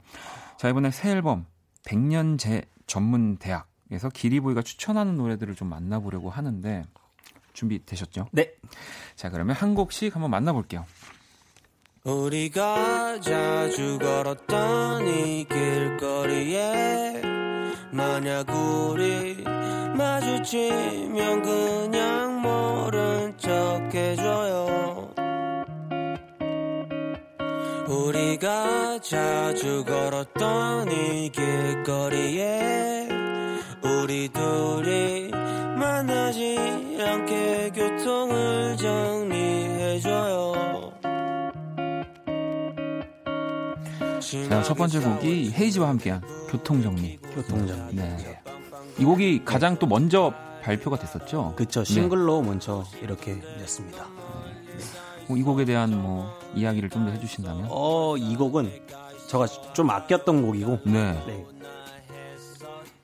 자, 이번에 새 앨범 100년제 전문 대학에서 기리보이가 추천하는 노래들을 좀 만나보려고 하는데 준비되셨죠? 네. 자, 그러면 한 곡씩 한번 만나볼게요. 우리가 자주 걸었던 이 길거리에 만약 우리 마주치면 그냥 모른 척 해줘요. 우리가 자주 걸었던 이 길거리에 우리 둘이 만나지 않게 교통을 정리해줘요 자, 첫 번째 곡이 헤이즈와 함께한 교통정리. 교통정. 네. 이 곡이 가장 또 먼저 발표가 됐었죠? 그쵸 싱글로 먼저 이렇게 냈습니다. 뭐 이 곡에 대한 뭐 이야기를 좀 더 해주신다면? 어 이 곡은 제가 좀 아꼈던 곡이고 네. 네.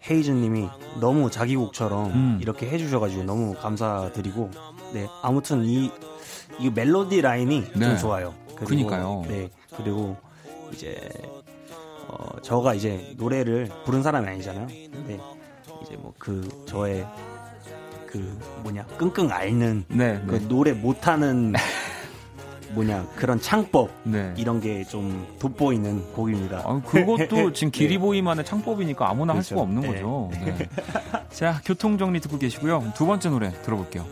헤이즈님이 너무 자기 곡처럼 음. 이렇게 해주셔가지고 너무 감사드리고 네 아무튼 이, 이 멜로디 라인이 네. 좀 좋아요. 그리고, 그니까요. 네 그리고 이제 어 저가 이제 노래를 부른 사람이 아니잖아요. 근데 이제 뭐 그 저의 그 뭐냐 끙끙 앓는 네. 그 네. 노래 못하는 뭐냐 그런 창법 네. 이런 게 좀 돋보이는 곡입니다. 아, 그것도 지금 기리보이만의 창법이니까 아무나 할 그렇죠. 수가 없는 네. 거죠. 네. 자, 교통 정리 듣고 계시고요. 두 번째 노래 들어볼게요.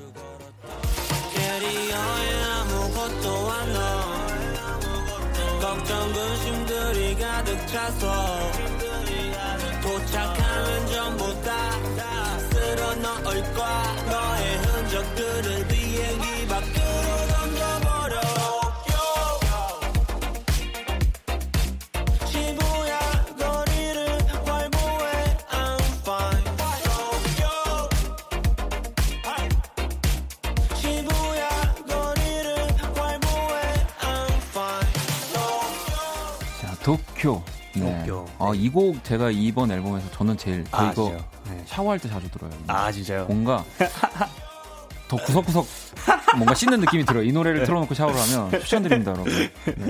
자, 도쿄. 네. 도쿄. 어, 이곡 제가 이번 앨범에서 저는 제일 저 아, 이거? 네. 샤워할 때 자주 들어요. 아 진짜요? 뭔가 더 구석구석 뭔가 씻는 느낌이 들어요. 이 노래를 틀어놓고 샤워를 하면 추천드립니다, 여러분.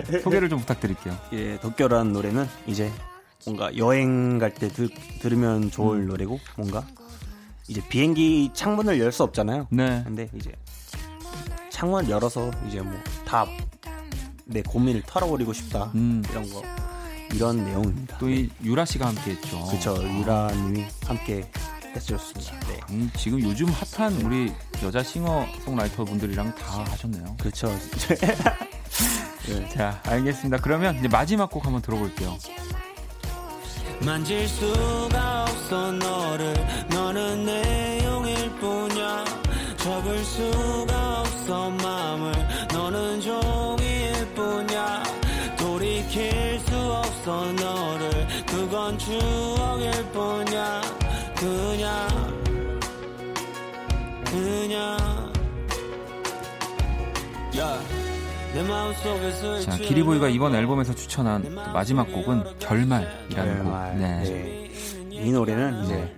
네, 소개를 좀 부탁드릴게요. 예, 도쿄라는 노래는 이제 뭔가 여행 갈 때 들으면 좋을 음. 노래고 뭔가 이제 비행기 창문을 열 수 없잖아요. 네. 근데 이제 창문 열어서 이제 뭐 다 내 고민을 털어버리고 싶다 음. 이런 거 이런 내용입니다. 또 이 유라 씨가 함께 했죠. 그렇죠. 유라님이 함께 해주셨습니다. 네. 음, 지금 요즘 핫한 우리 여자 싱어 송라이터 분들이랑 다 하셨네요. 그렇죠. 자, 알겠습니다. 그러면 이제 마지막 곡 한번 들어볼게요. 만질 수가 없어 너를 너는 내용일 뿐이야 접을 수가 없어 마음을 너는 종이일 뿐이야 돌이킬 수 없어 너를 그건 추억일 뿐이야 그냥 그냥 내 마음속에 자, 기리보이가 이번 앨범에서 추천한 마지막 곡은 결말이라는 곡. 네. 네. 이 노래는 이제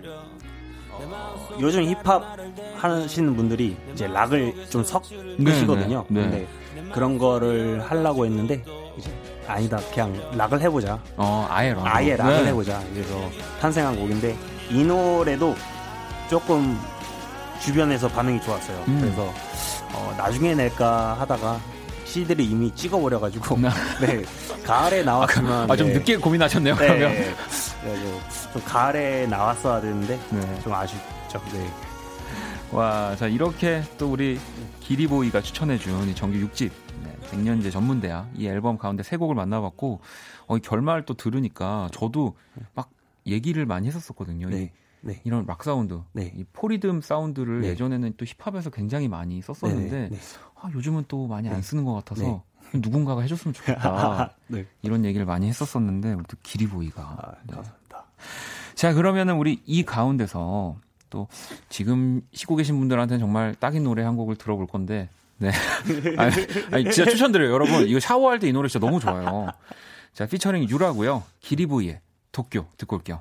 어, 요즘 힙합 하시는 분들이 이제 락을 좀 섞으시거든요. 네, 네. 근데 그런 거를 하려고 했는데 이제 아니다 그냥 락을 해보자. 어, 아예 락. 아예 락을 네. 해보자. 그래서 탄생한 곡인데 이 노래도 조금 주변에서 반응이 좋았어요. 음. 그래서 어, 나중에 낼까 하다가 CD를 이미 찍어버려가지고 네 가을에 나왔으면 아, 좀 네. 늦게 고민하셨네요, 네, 그러면. 네. 좀 가을에 나왔어야 되는데 네. 좀 아쉽죠. 네. 와, 자, 이렇게 또 우리 기리보이가 추천해준 이 정규 6집, 네, 백년제 전문대학, 이 앨범 가운데 세 곡을 만나봤고, 어, 이 결말 또 들으니까 저도 막 얘기를 많이 했었었거든요. 이- 네. 네. 이런 락 사운드, 네. 이 four rhythm 사운드를 네. 예전에는 또 힙합에서 굉장히 많이 썼었는데, 네, 네. 아, 요즘은 또 많이 안 네. 쓰는 것 같아서 네. 누군가가 해줬으면 좋겠다. 네. 이런 얘기를 많이 했었었는데, 우리 또 기리보이가. 아, 네. 감사합니다. 자, 그러면은 우리 이 가운데서 또 지금 쉬고 계신 분들한테는 정말 딱인 노래 한 곡을 들어볼 건데, 네. 아니, 아니, 진짜 추천드려요. 여러분, 이거 샤워할 때 이 노래 진짜 너무 좋아요. 자, 피처링 유라고요 기리보이의 도쿄 듣고 올게요.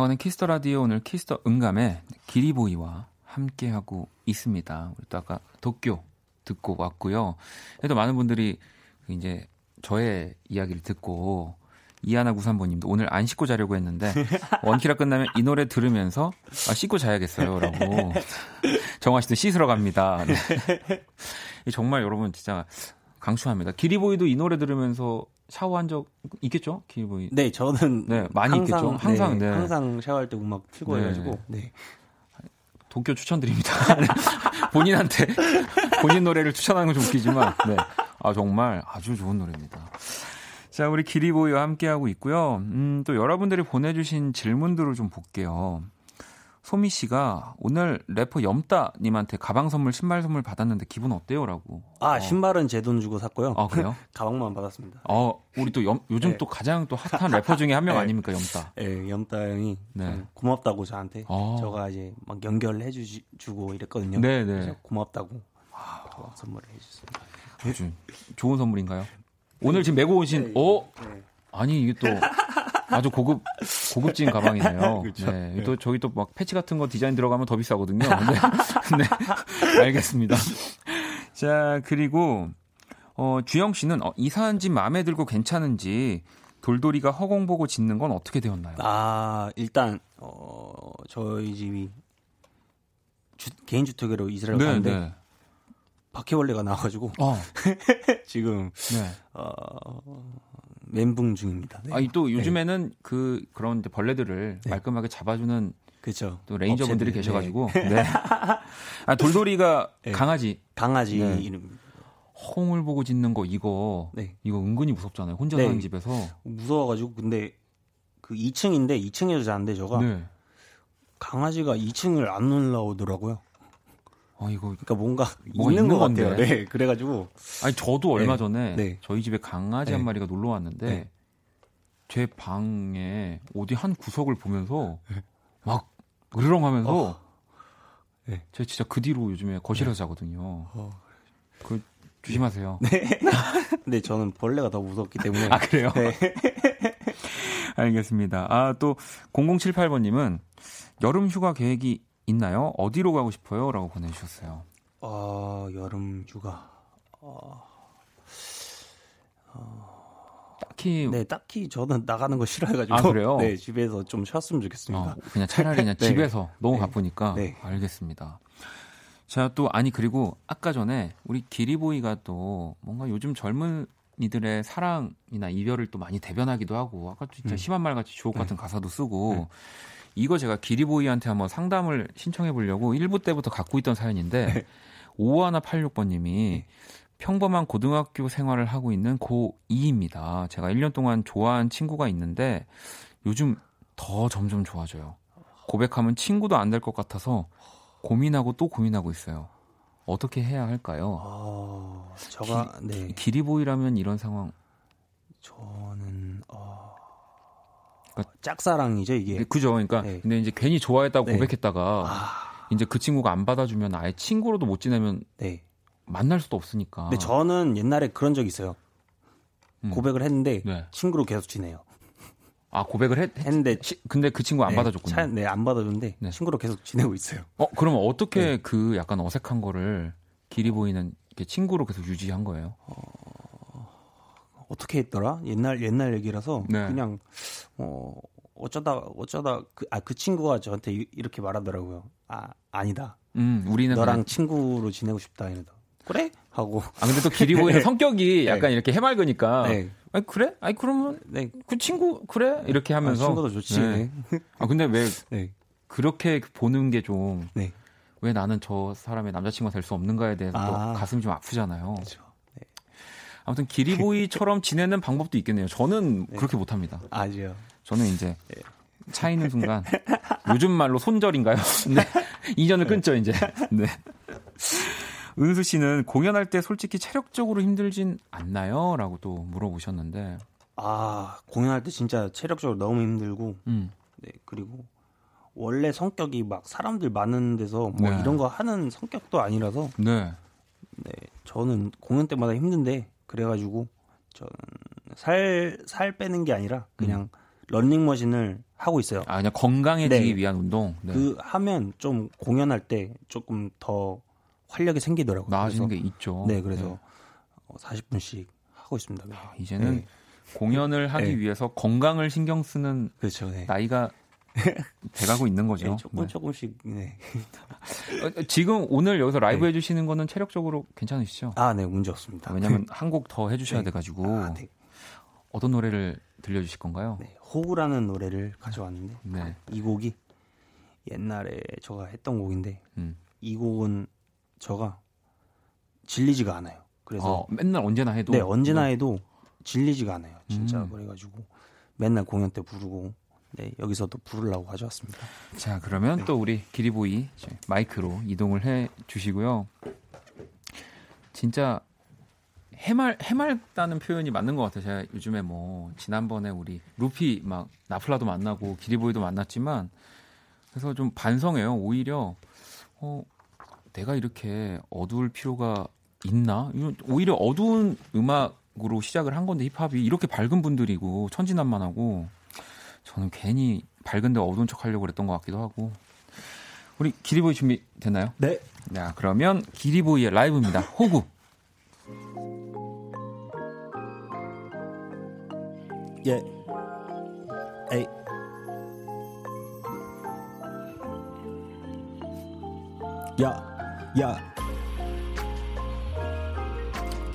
박원의 키스 더 라디오 오늘 키스 더 음감회 기리보이와 함께하고 있습니다. 우리 또 아까 도쿄 듣고 왔고요. 그래도 많은 분들이 그 이제 저의 이야기를 듣고 이하나 구삼번님도 오늘 안 씻고 자려고 했는데 원키라 끝나면 이 노래 들으면서 아, 씻고 자야겠어요라고 정화 씨도 씻으러 갑니다. 네. 이 정말 여러분 진짜 강추합니다. 기리보이도 이 노래 들으면서 샤워한 적 있겠죠? 기리보이. 네, 저는 네, 많이 있겠죠? 항상, 네. 항상 샤워할 때 음악 틀고 네. 해가지고 네. 도쿄 추천드립니다. 본인한테 본인 노래를 추천하는 건 좀 웃기지만, 네. 아, 정말 아주 좋은 노래입니다. 자, 우리 기리보이와 함께하고 있고요. 음, 또 여러분들이 보내주신 질문들을 좀 볼게요. 소미 씨가 오늘 래퍼 염따님한테 가방 선물, 신발 선물 받았는데 기분 어때요? 라고. 아 어. 신발은 제 돈 주고 샀고요. 아, 그래요? 가방만 받았습니다. 어, 우리 또 염- 요즘 네. 또 가장 또 핫한 래퍼 중에 한명 네. 아닙니까, 염따? 예, 염따 형이 네. 좀 고맙다고 저한테 어. 저가 이제 막 연결해 주고 이랬거든요. 네, 네. 고맙다고 또 선물을 해주셨습니다. 아주 좋은 선물인가요? 오늘 지금 메고 오신, 어? 네. 아니 이게 또 아주 고급 고급진 가방이네요. 그렇죠. 네. 또 저기 또 막 패치 같은 거 디자인 들어가면 더 비싸거든요. 네. 네. 알겠습니다. 자 그리고 어, 주영 씨는 어, 이사한 집 마음에 들고 괜찮은지 돌돌이가 허공 보고 짓는 건 어떻게 되었나요? 아 일단 어, 저희 집이 주- 개인 주택으로 이사를 네, 가는데 네. 바퀴벌레가 나와가지고 어, 지금 네. 어, 멘붕 중입니다. 네. 아니 또 요즘에는 그 그런 벌레들을 네. 말끔하게 잡아주는 그렇죠. 또 레인저분들이 업체들이, 계셔가지고 네. 아, 돌돌이가 네. 강아지 강아지 네. 이름 허공을 보고 짓는 거 이거 네. 이거 은근히 무섭잖아요. 혼자 네. 사는 집에서. 무서워가지고 근데 그 2층인데 2층에서 자는데 저가 네. 강아지가 2층을 안 올라오더라고요. 아 이거 그러니까 뭔가 뭐가 있는 있는 것 같아요. 건데. 네, 그래가지고 아니 저도 얼마 네. 전에 네. 저희 집에 강아지 네. 한 마리가 놀러 왔는데 네. 제 방에 어디 한 구석을 보면서 막 으르렁하면서 어. 네. 제가 진짜 그 뒤로 요즘에 거실에서 자거든요. 어. 그 조심하세요. 근데 저는 벌레가 더 무섭기 때문에 아 그래요? 네. 알겠습니다. 아 또 0078번 님은 여름 휴가 계획이 있나요? 어디로 가고 싶어요?라고 보내주셨어요. 어, 여름 휴가. 딱히 네, 딱히 저는 나가는 거 싫어해가지고. 아, 그래요? 네, 집에서 좀 쉬었으면 좋겠습니다. 어, 그냥 차라리 그냥 네. 집에서 너무 네. 바쁘니까 네. 알겠습니다. 자, 또 아니 그리고 아까 전에 우리 기리보이가 또 뭔가 요즘 젊은 이들의 사랑이나 이별을 또 많이 대변하기도 하고 아까 진짜 음. 심한 말 같이 주옥 같은 네. 가사도 쓰고 이거 제가 기리보이한테 한번 상담을 신청해 보려고 1부 때부터 갖고 있던 사연인데 네. 5186번님이 평범한 고등학교 생활을 하고 있는 고2입니다. 제가 1년 동안 좋아한 친구가 있는데 요즘 더 점점 좋아져요. 고백하면 친구도 안 될 것 같아서 고민하고 또 고민하고 있어요. 어떻게 해야 할까요? 어, 저가 네 기리보이라면 이런 상황 저는 어, 그러니까- 짝사랑이죠 이게. 그죠? 그러니까 네. 근데 이제 괜히 좋아했다고 네. 고백했다가 아, 이제 그 친구가 안 받아주면 아예 친구로도 못 지내면 네. 만날 수도 없으니까. 근데 저는 옛날에 그런 적 있어요. 아. 음. 고백을 했는데 네. 친구로 계속 지내요. 아 고백을 했, 했 했는데 시- 근데 그 친구 안 네, 받아줬군요. 차- 네, 안 받아줬는데 네. 친구로 계속 지내고 있어요. 어 그러면 어떻게 네. 그 약간 어색한 거를 길이 보이는 친구로 계속 유지한 거예요? 어떻게 했더라? 옛날 옛날 얘기라서 네. 그냥 어 어쩌다 어쩌다 그 아 그 친구가 저한테 이- 이렇게 말하더라고요. 아 아니다. 음 우리는 너랑 그냥- 친구로 지내고 싶다 이러다. 그래? 하고 아 근데 또 길이 보이는 성격이 네. 약간 이렇게 해맑으니까 네. 아니 그래? 아니 그러면 네. 그 친구 그래? 이렇게 아, 하면서 친구도 좋지. 네. 네. 아 근데 왜 네. 그렇게 보는 게좀왜 네. 나는 저 사람의 남자친구가 될 수 없는가에 대해서 또 아. 가슴이 좀 아프잖아요. 그렇죠. 네. 아무튼 기리보이처럼 지내는 방법도 있겠네요. 저는 그렇게 못합니다. 아죠. 저는 이제 차이는 순간 요즘 말로 손절인가요? 네. 이전을 끊죠 이제. 네. 은수 씨는 공연할 때 솔직히 체력적으로 힘들진 않나요?라고 또 물어보셨는데, 아 공연할 때 진짜 체력적으로 너무 힘들고 음, 네, 그리고 원래 성격이 막 사람들 많은 데서 뭐 네. 이런 거 하는 성격도 아니라서 네, 네, 저는 공연 때마다 힘든데 그래가지고 저는 살 살 빼는 게 아니라 그냥 런닝머신을 하고 있어요. 아 그냥 건강해지기 네. 위한 운동. 네. 그 하면 좀 공연할 때 조금 더 활력이 생기더라고요. 나아지는 그래서, 게 있죠. 네, 그래서 어, 40분씩 하고 있습니다. 네. 아, 이제는 네. 공연을 하기 네. 위해서 건강을 신경 쓰는 그렇죠. 네. 나이가 돼가고 있는 거죠. 네, 조금 네. 조금씩 네. 어, 지금 오늘 여기서 라이브 네. 해주시는 거는 체력적으로 괜찮으시죠? 아, 네, 문제 없습니다. 왜냐면 한 곡 더 해주셔야 네. 돼가지고 아, 네. 어떤 노래를 들려주실 건가요? 네, 호구라는 노래를 가져왔는데 네. 이 곡이 옛날에 제가 했던 곡인데 음. 이 곡은 제가 질리지가 않아요. 그래서 어, 맨날 언제나 해도 네 언제나 해도 질리지가 않아요. 진짜 음. 그래가지고 맨날 공연 때 부르고 네 여기서도 부르려고 가져왔습니다. 자 그러면 네. 또 우리 기리보이 마이크로 이동을 해 주시고요. 진짜 해말 해맑다는 표현이 맞는 것 같아요. 제가 요즘에 뭐 지난번에 우리 루피 막 나플라도 만나고 기리보이도 만났지만 그래서 좀 반성해요. 오히려 어 내가 이렇게 어두울 필요가 있나? 오히려 어두운 음악으로 시작을 한 건데 힙합이 이렇게 밝은 분들이고 천진난만하고 저는 괜히 밝은데 어두운 척 하려고 그랬던 것 같기도 하고 우리 기리보이 준비 됐나요? 네. 자 그러면 기리보이의 라이브입니다. 호구. 예. 에이. 야, 야.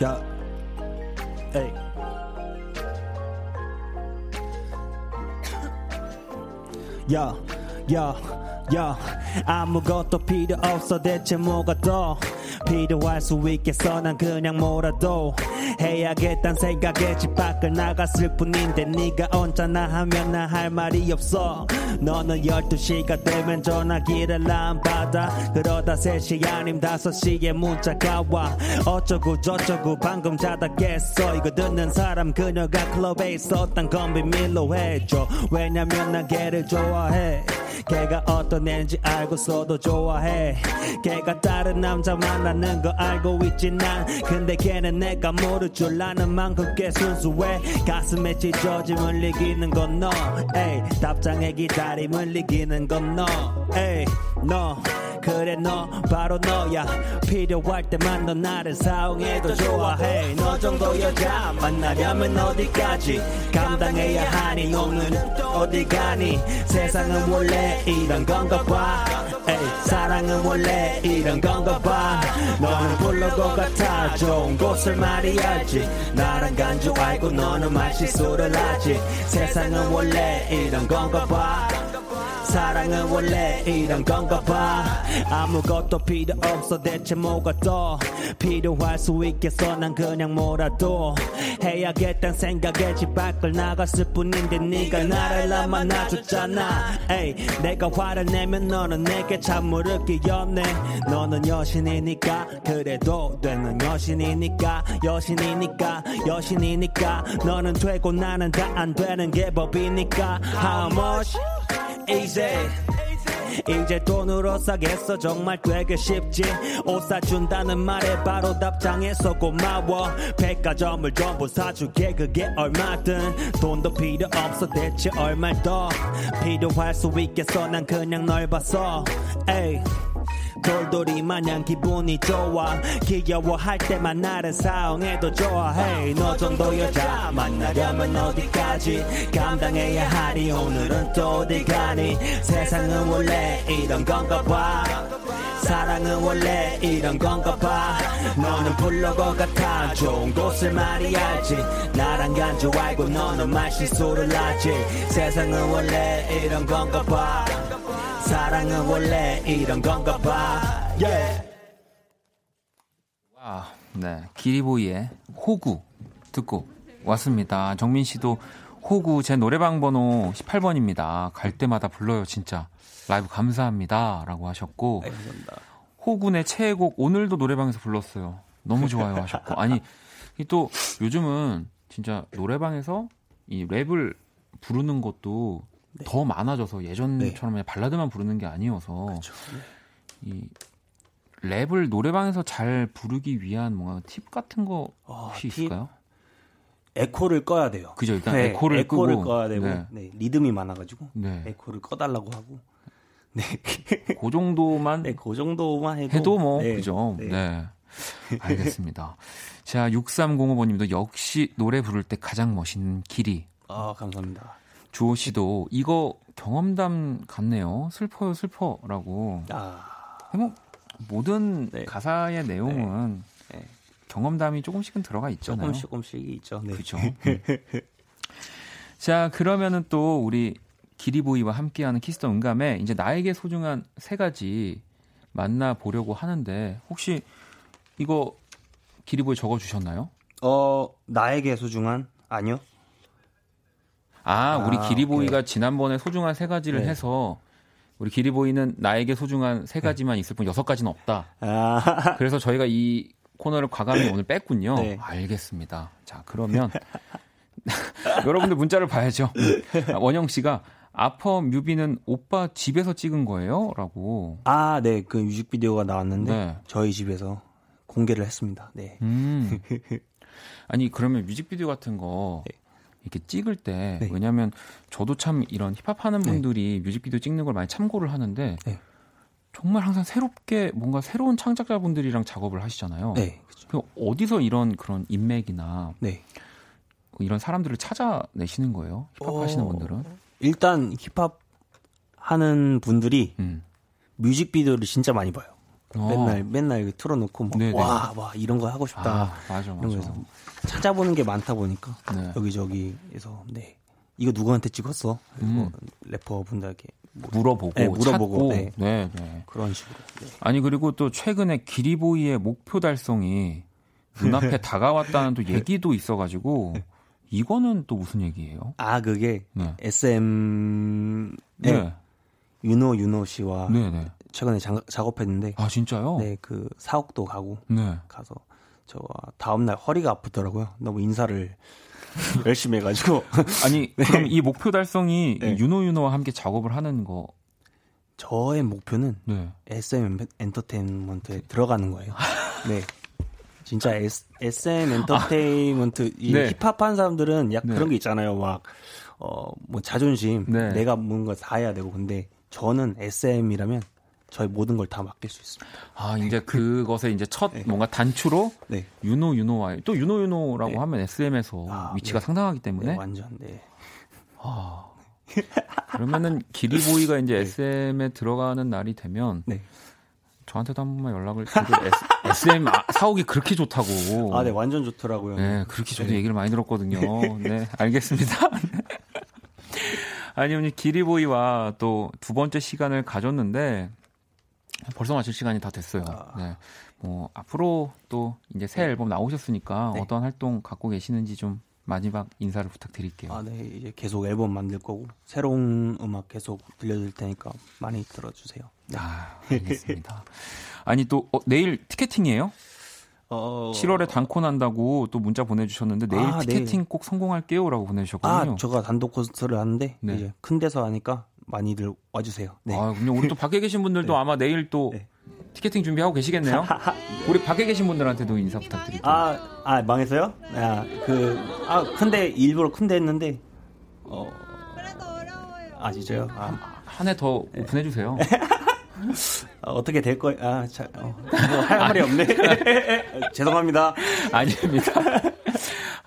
야. 에이. 야, 야, 야. 아무것도 필요 없어 대체 뭐가 더 필요할 수 있겠어 난 그냥 뭐라도 해야겠단 생각에 집 밖을 나갔을 뿐인데 네가 언짢아 하면 나 할 말이 없어. 너는 12시가 되면 전화기를 안 받아. 그러다 3시 아님 5시에 문자가 와. 어쩌고 저쩌고 방금 자다 깼어. 이거 듣는 사람 그녀가 클럽에 있었단 건 비밀로 해줘. 왜냐면 난 걔를 좋아해 걔가 어떤 애인지 알고서도 좋아해. 걔가 다른 남자 만나는 거 알고 있지 난. 근데 걔는 내가 모를 줄 아는 만큼 꽤 순수해. 가슴에 찢어짐을 이기는 건 너. 에이 답장에 기다림을 이기는 건너. 에이 너 그래 너 바로 너야. 필요할 때만 너 나를 사용해도 좋아해 너 정도 여자 만나려면 어디까지? 감당해야 하니 너는 어디 가니? 세상은 원래 이런 건가 봐. 에이, 사랑은 원래 이런 건가 봐. 너는 불러고 같아. 좋은 곳을 말이야지. 나랑 간 줄 알고 너는 말실수를 하지. 세상은 원래 이런 건가 봐 사랑은 원래 이런 건가 봐. 아무것도 필요 없어 대체 뭐가 더 필요할 수 있겠어? 난 그냥 뭐라도 해야겠단 생각에 집 밖을 나갔을 뿐인데 네가 나를 안 만나줬잖아. 에이 내가 화를 내면 너는 내게 찬물을 끼얹네. 너는 여신이니까 그래도 되는 여신이니까 여신이니까 여신이니까. 너는 되고 나는 다 안 되는 게 법이니까. How much easy 이제 돈으로 사겠어? 정말 되게 쉽지. 옷 사준다는 말에 바로 답장해서 고마워. 백화점을 전부 사주게. 그게 얼마든. 돈도 필요 없어. 대체 얼마 더 필요할 수 있겠어? 난 그냥 널 봤어 에이 돌돌이 마냥 기분이 좋아. 귀여워할 때만 나를 사용해도 좋아해 너 정도 여자 만나려면 어디까지? 감당해야 하니? 오늘은 또 어디 가니? 세상은 원래 이런 건가 봐. 사랑은 원래 이런 건가 봐. 너는 플러거 같아. 좋은 곳을 많이 알지. 나랑 간줄 알고 너는 말실수를 하지. 세상은 원래 이런 건가 봐 사랑은 원래 이런 건가 봐 yeah. 아, 네. 기리보이의 호구 듣고 왔습니다. 정민 씨도 호구 제 노래방 번호 18번입니다. 갈 때마다 불러요, 진짜. 라이브 감사합니다. 라고 하셨고. 호군의 최애곡 오늘도 노래방에서 불렀어요. 너무 좋아요 하셨고. 아니, 이또 요즘은 진짜 노래방에서 이 랩을 부르는 것도 더 많아져서 예전처럼 그냥 발라드만 부르는 게 아니어서 이 랩을 노래방에서 잘 부르기 위한 뭔가 팁 같은 거 어, 혹시 팁? 있을까요? 에코를 꺼야 돼요 그죠, 일단 네, 에코를 에코를 끄고. 꺼야 되고 네. 네, 리듬이 많아가지고 네. 에코를 꺼달라고 하고 네, 그 정도만 네, 그 정도만 해도 해도 뭐 네, 그죠. 네. 네. 알겠습니다. 자, 6305번님도 역시 노래 부를 때 가장 멋있는 기리. 아 감사합니다 주호 씨도 이거 경험담 같네요. 슬퍼요, 슬퍼라고. 아 뭐 모든 네. 가사의 내용은 네. 경험담이 조금씩은 들어가 있잖아요. 조금씩 조금씩 있죠 네. 그렇죠. 자, 그러면은 또 우리 기리보이와 함께하는 키스 더 음감회 이제 나에게 소중한 세 가지 만나 보려고 하는데 혹시 이거 기리보이 적어 주셨나요? 어 나에게 소중한 아니요 아, 우리 아, 기리보이가 지난번에 소중한 세 가지를 네. 해서 우리 기리보이는 나에게 소중한 세 가지만 있을 뿐 여섯 가지는 없다. 아 그래서 저희가 이 코너를 과감히 오늘 뺐군요. 네. 알겠습니다. 자, 그러면 여러분들 문자를 봐야죠. 아, 원영 씨가 아퍼 뮤비는 오빠 집에서 찍은 거예요? 라고. 아, 네, 그 뮤직비디오가 나왔는데 네. 저희 집에서 공개를 했습니다. 네. 음. 아니, 그러면 뮤직비디오 같은 거 이렇게 찍을 때 네. 왜냐면 저도 참 이런 힙합 하는 분들이 뮤직비디오 찍는 걸 많이 참고를 하는데 네. 정말 항상 새롭게 뭔가 새로운 창작자분들이랑 작업을 하시잖아요. 네. 그 어디서 이런 그런 인맥이나 네. 이런 사람들을 찾아내시는 거예요? 힙합 어, 하시는 분들은? 일단 힙합 하는 분들이 음. 뮤직비디오를 진짜 많이 봐요. 어. 맨날 맨날 틀어놓고. 막 와, 와 이런 거 하고 싶다. 아, 맞아, 맞아. 거에서 찾아보는 게 많다 보니까 네. 여기저기에서 네. 이거 누구한테 찍었어? 음. 래퍼 분들에게 뭐 물어보고, 네, 물어보고, 찾고. 네. 네, 네. 그런 식으로. 네. 아니 그리고 또 최근에 기리보이의 목표 달성이 눈앞에 다가왔다는 또 얘기도 있어가지고 이거는 또 무슨 얘기예요? 아 그게 네. SM 네, 네. 윤호 윤호 씨와 네, 네. 최근에 장- 작업했는데 아 진짜요? 네그 사옥도 가고 네. 가서 저 다음 날 허리가 아프더라고요. 너무 인사를 열심히 해가지고 아니 그럼 이 목표 달성이 네. 윤호 윤호와 함께 작업을 하는 거. 저의 목표는 네. SM 엔터테인먼트에 들어가는 거예요. 네. 진짜 S, SM 엔터테인먼트 이 네. 힙합한 사람들은 약 네. 그런 게 있잖아요. 막 어 뭐 자존심, 네. 내가 뭔가 다 해야 되고 근데 저는 SM이라면 저의 모든 걸 다 맡길 수 있습니다. 아 이제 그것에 이제 첫 뭔가 단추로 네. 윤호 윤호와 또 윤호 윤호라고 네. 하면 SM에서 아, 위치가 네. 상당하기 네, 때문에 완전 네. 그러면은 기리보이가 이제 SM에 들어가는 날이 되면 네. 저한테도 한 번만 연락을 드리고 SM 아, 사옥이 그렇게 좋다고. 아, 네, 완전 좋더라고요. 네, 그렇게 저도 네. 얘기를 많이 들었거든요. 네, 알겠습니다. 아니, 오늘 기리보이와 또 두 번째 시간을 가졌는데, 벌써 마칠 시간이 다 됐어요. 아. 네. 뭐, 앞으로 또 이제 새 앨범 나오셨으니까 네. 어떤 활동 갖고 계시는지 좀 마지막 인사를 부탁드릴게요. 아, 네. 이제 계속 앨범 만들 거고 새로운 음악 계속 들려줄 테니까 많이 들어주세요. 네. 아, 알겠습니다. 아니, 또, 어, 내일 티켓팅이에요? 어, 7월에 단코 난다고 또 문자 보내주셨는데, 내일 아, 티켓팅 꼭 성공할게요. 라고 보내주셨거든요. 아, 제가 단독 콘서트를 하는데 네. 이제 큰 데서 하니까 많이들 와주세요. 네. 아, 그럼 우리 또 밖에 계신 분들도 네. 아마 내일 또 네. 티켓팅 준비하고 계시겠네요. 우리 밖에 계신 분들한테도 인사 부탁드릴게요. 아, 아 망했어요? 아, 그, 아, 큰데 일부러 큰데 했는데, 어, 아 진짜요? 아, 한 해 더 오픈해 주세요. 아, 어떻게 될 거예요? 아, 자, 어, 뭐할 말이 없네. 죄송합니다. 아닙니다.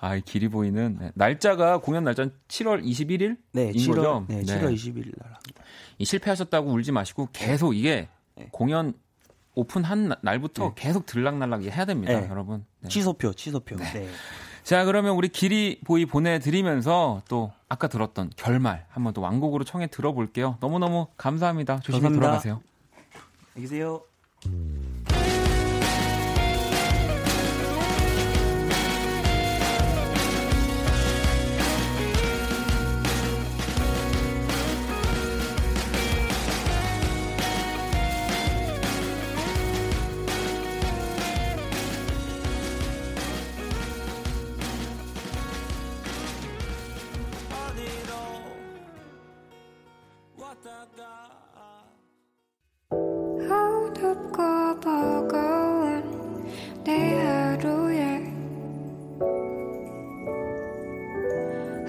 아, 이 길이 보이는 네. 날짜가 공연 날짜는 7월 21일? 네, 인 7월, 거죠? 네, 네. 7월 20일 날. 이 실패하셨다고 울지 마시고 계속 이게 네. 공연 오픈한 나- 날부터 네. 계속 들락날락 해야 됩니다, 네. 여러분. 네. 취소표, 취소표. 네. 자, 그러면 우리 길이 보이 보내드리면서 또 아까 들었던 결말 한번 또 완곡으로 청해 들어볼게요. 너무너무 감사합니다. 조심히 감사합니다. 돌아가세요. 안녕히 계세요. 어둡고 버거운 내 하루에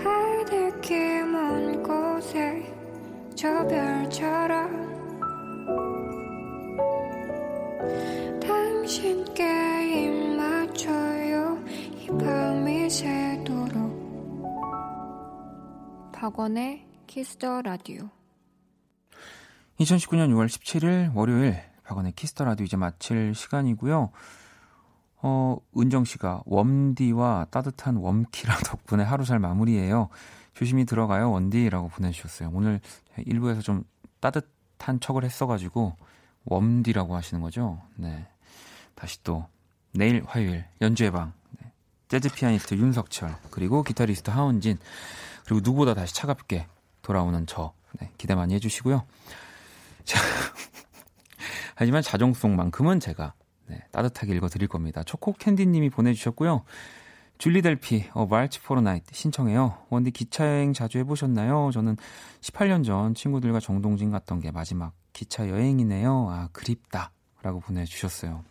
하늘길 먼 곳에 저 별처럼 당신께 입 맞춰요. 이 밤이 새도록 박원의 키스더 라디오 2019년 6월 17일 월요일 박원의 키스 더 라디오 이제 마칠 시간이고요. 어, 은정 씨가 웜디와 따뜻한 웜키라 덕분에 하루 잘 마무리해요. 조심히 들어가요, 원디라고 보내주셨어요. 오늘 1부에서 좀 따뜻한 척을 했어가지고 웜디라고 하시는 거죠. 네. 다시 또 내일 화요일 연주의 방 네. 재즈 피아니스트 윤석철 그리고 기타리스트 하은진 그리고 누구보다 다시 차갑게 돌아오는 저 네, 기대 많이 해주시고요. 자, 하지만 자정송만큼은 제가 네, 따뜻하게 읽어드릴 겁니다. 초코 캔디님이 보내주셨고요. 줄리 델피, 어, 말치 포르 나이트 신청해요. 원디 기차 여행 자주 해보셨나요? 저는 18년 전 친구들과 정동진 갔던 게 마지막 기차 여행이네요. 아, 그립다. 라고 보내주셨어요.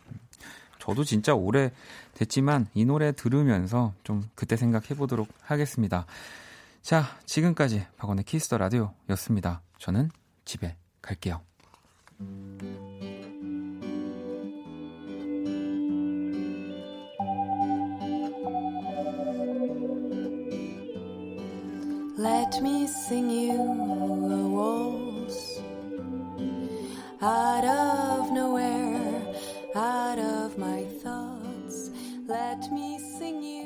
저도 진짜 오래 됐지만 이 노래 들으면서 좀 그때 생각해보도록 하겠습니다. 자, 지금까지 박원의 키스터 라디오였습니다. 저는 집에 Let me sing you the waltz out of nowhere, out of my thoughts. Let me sing you.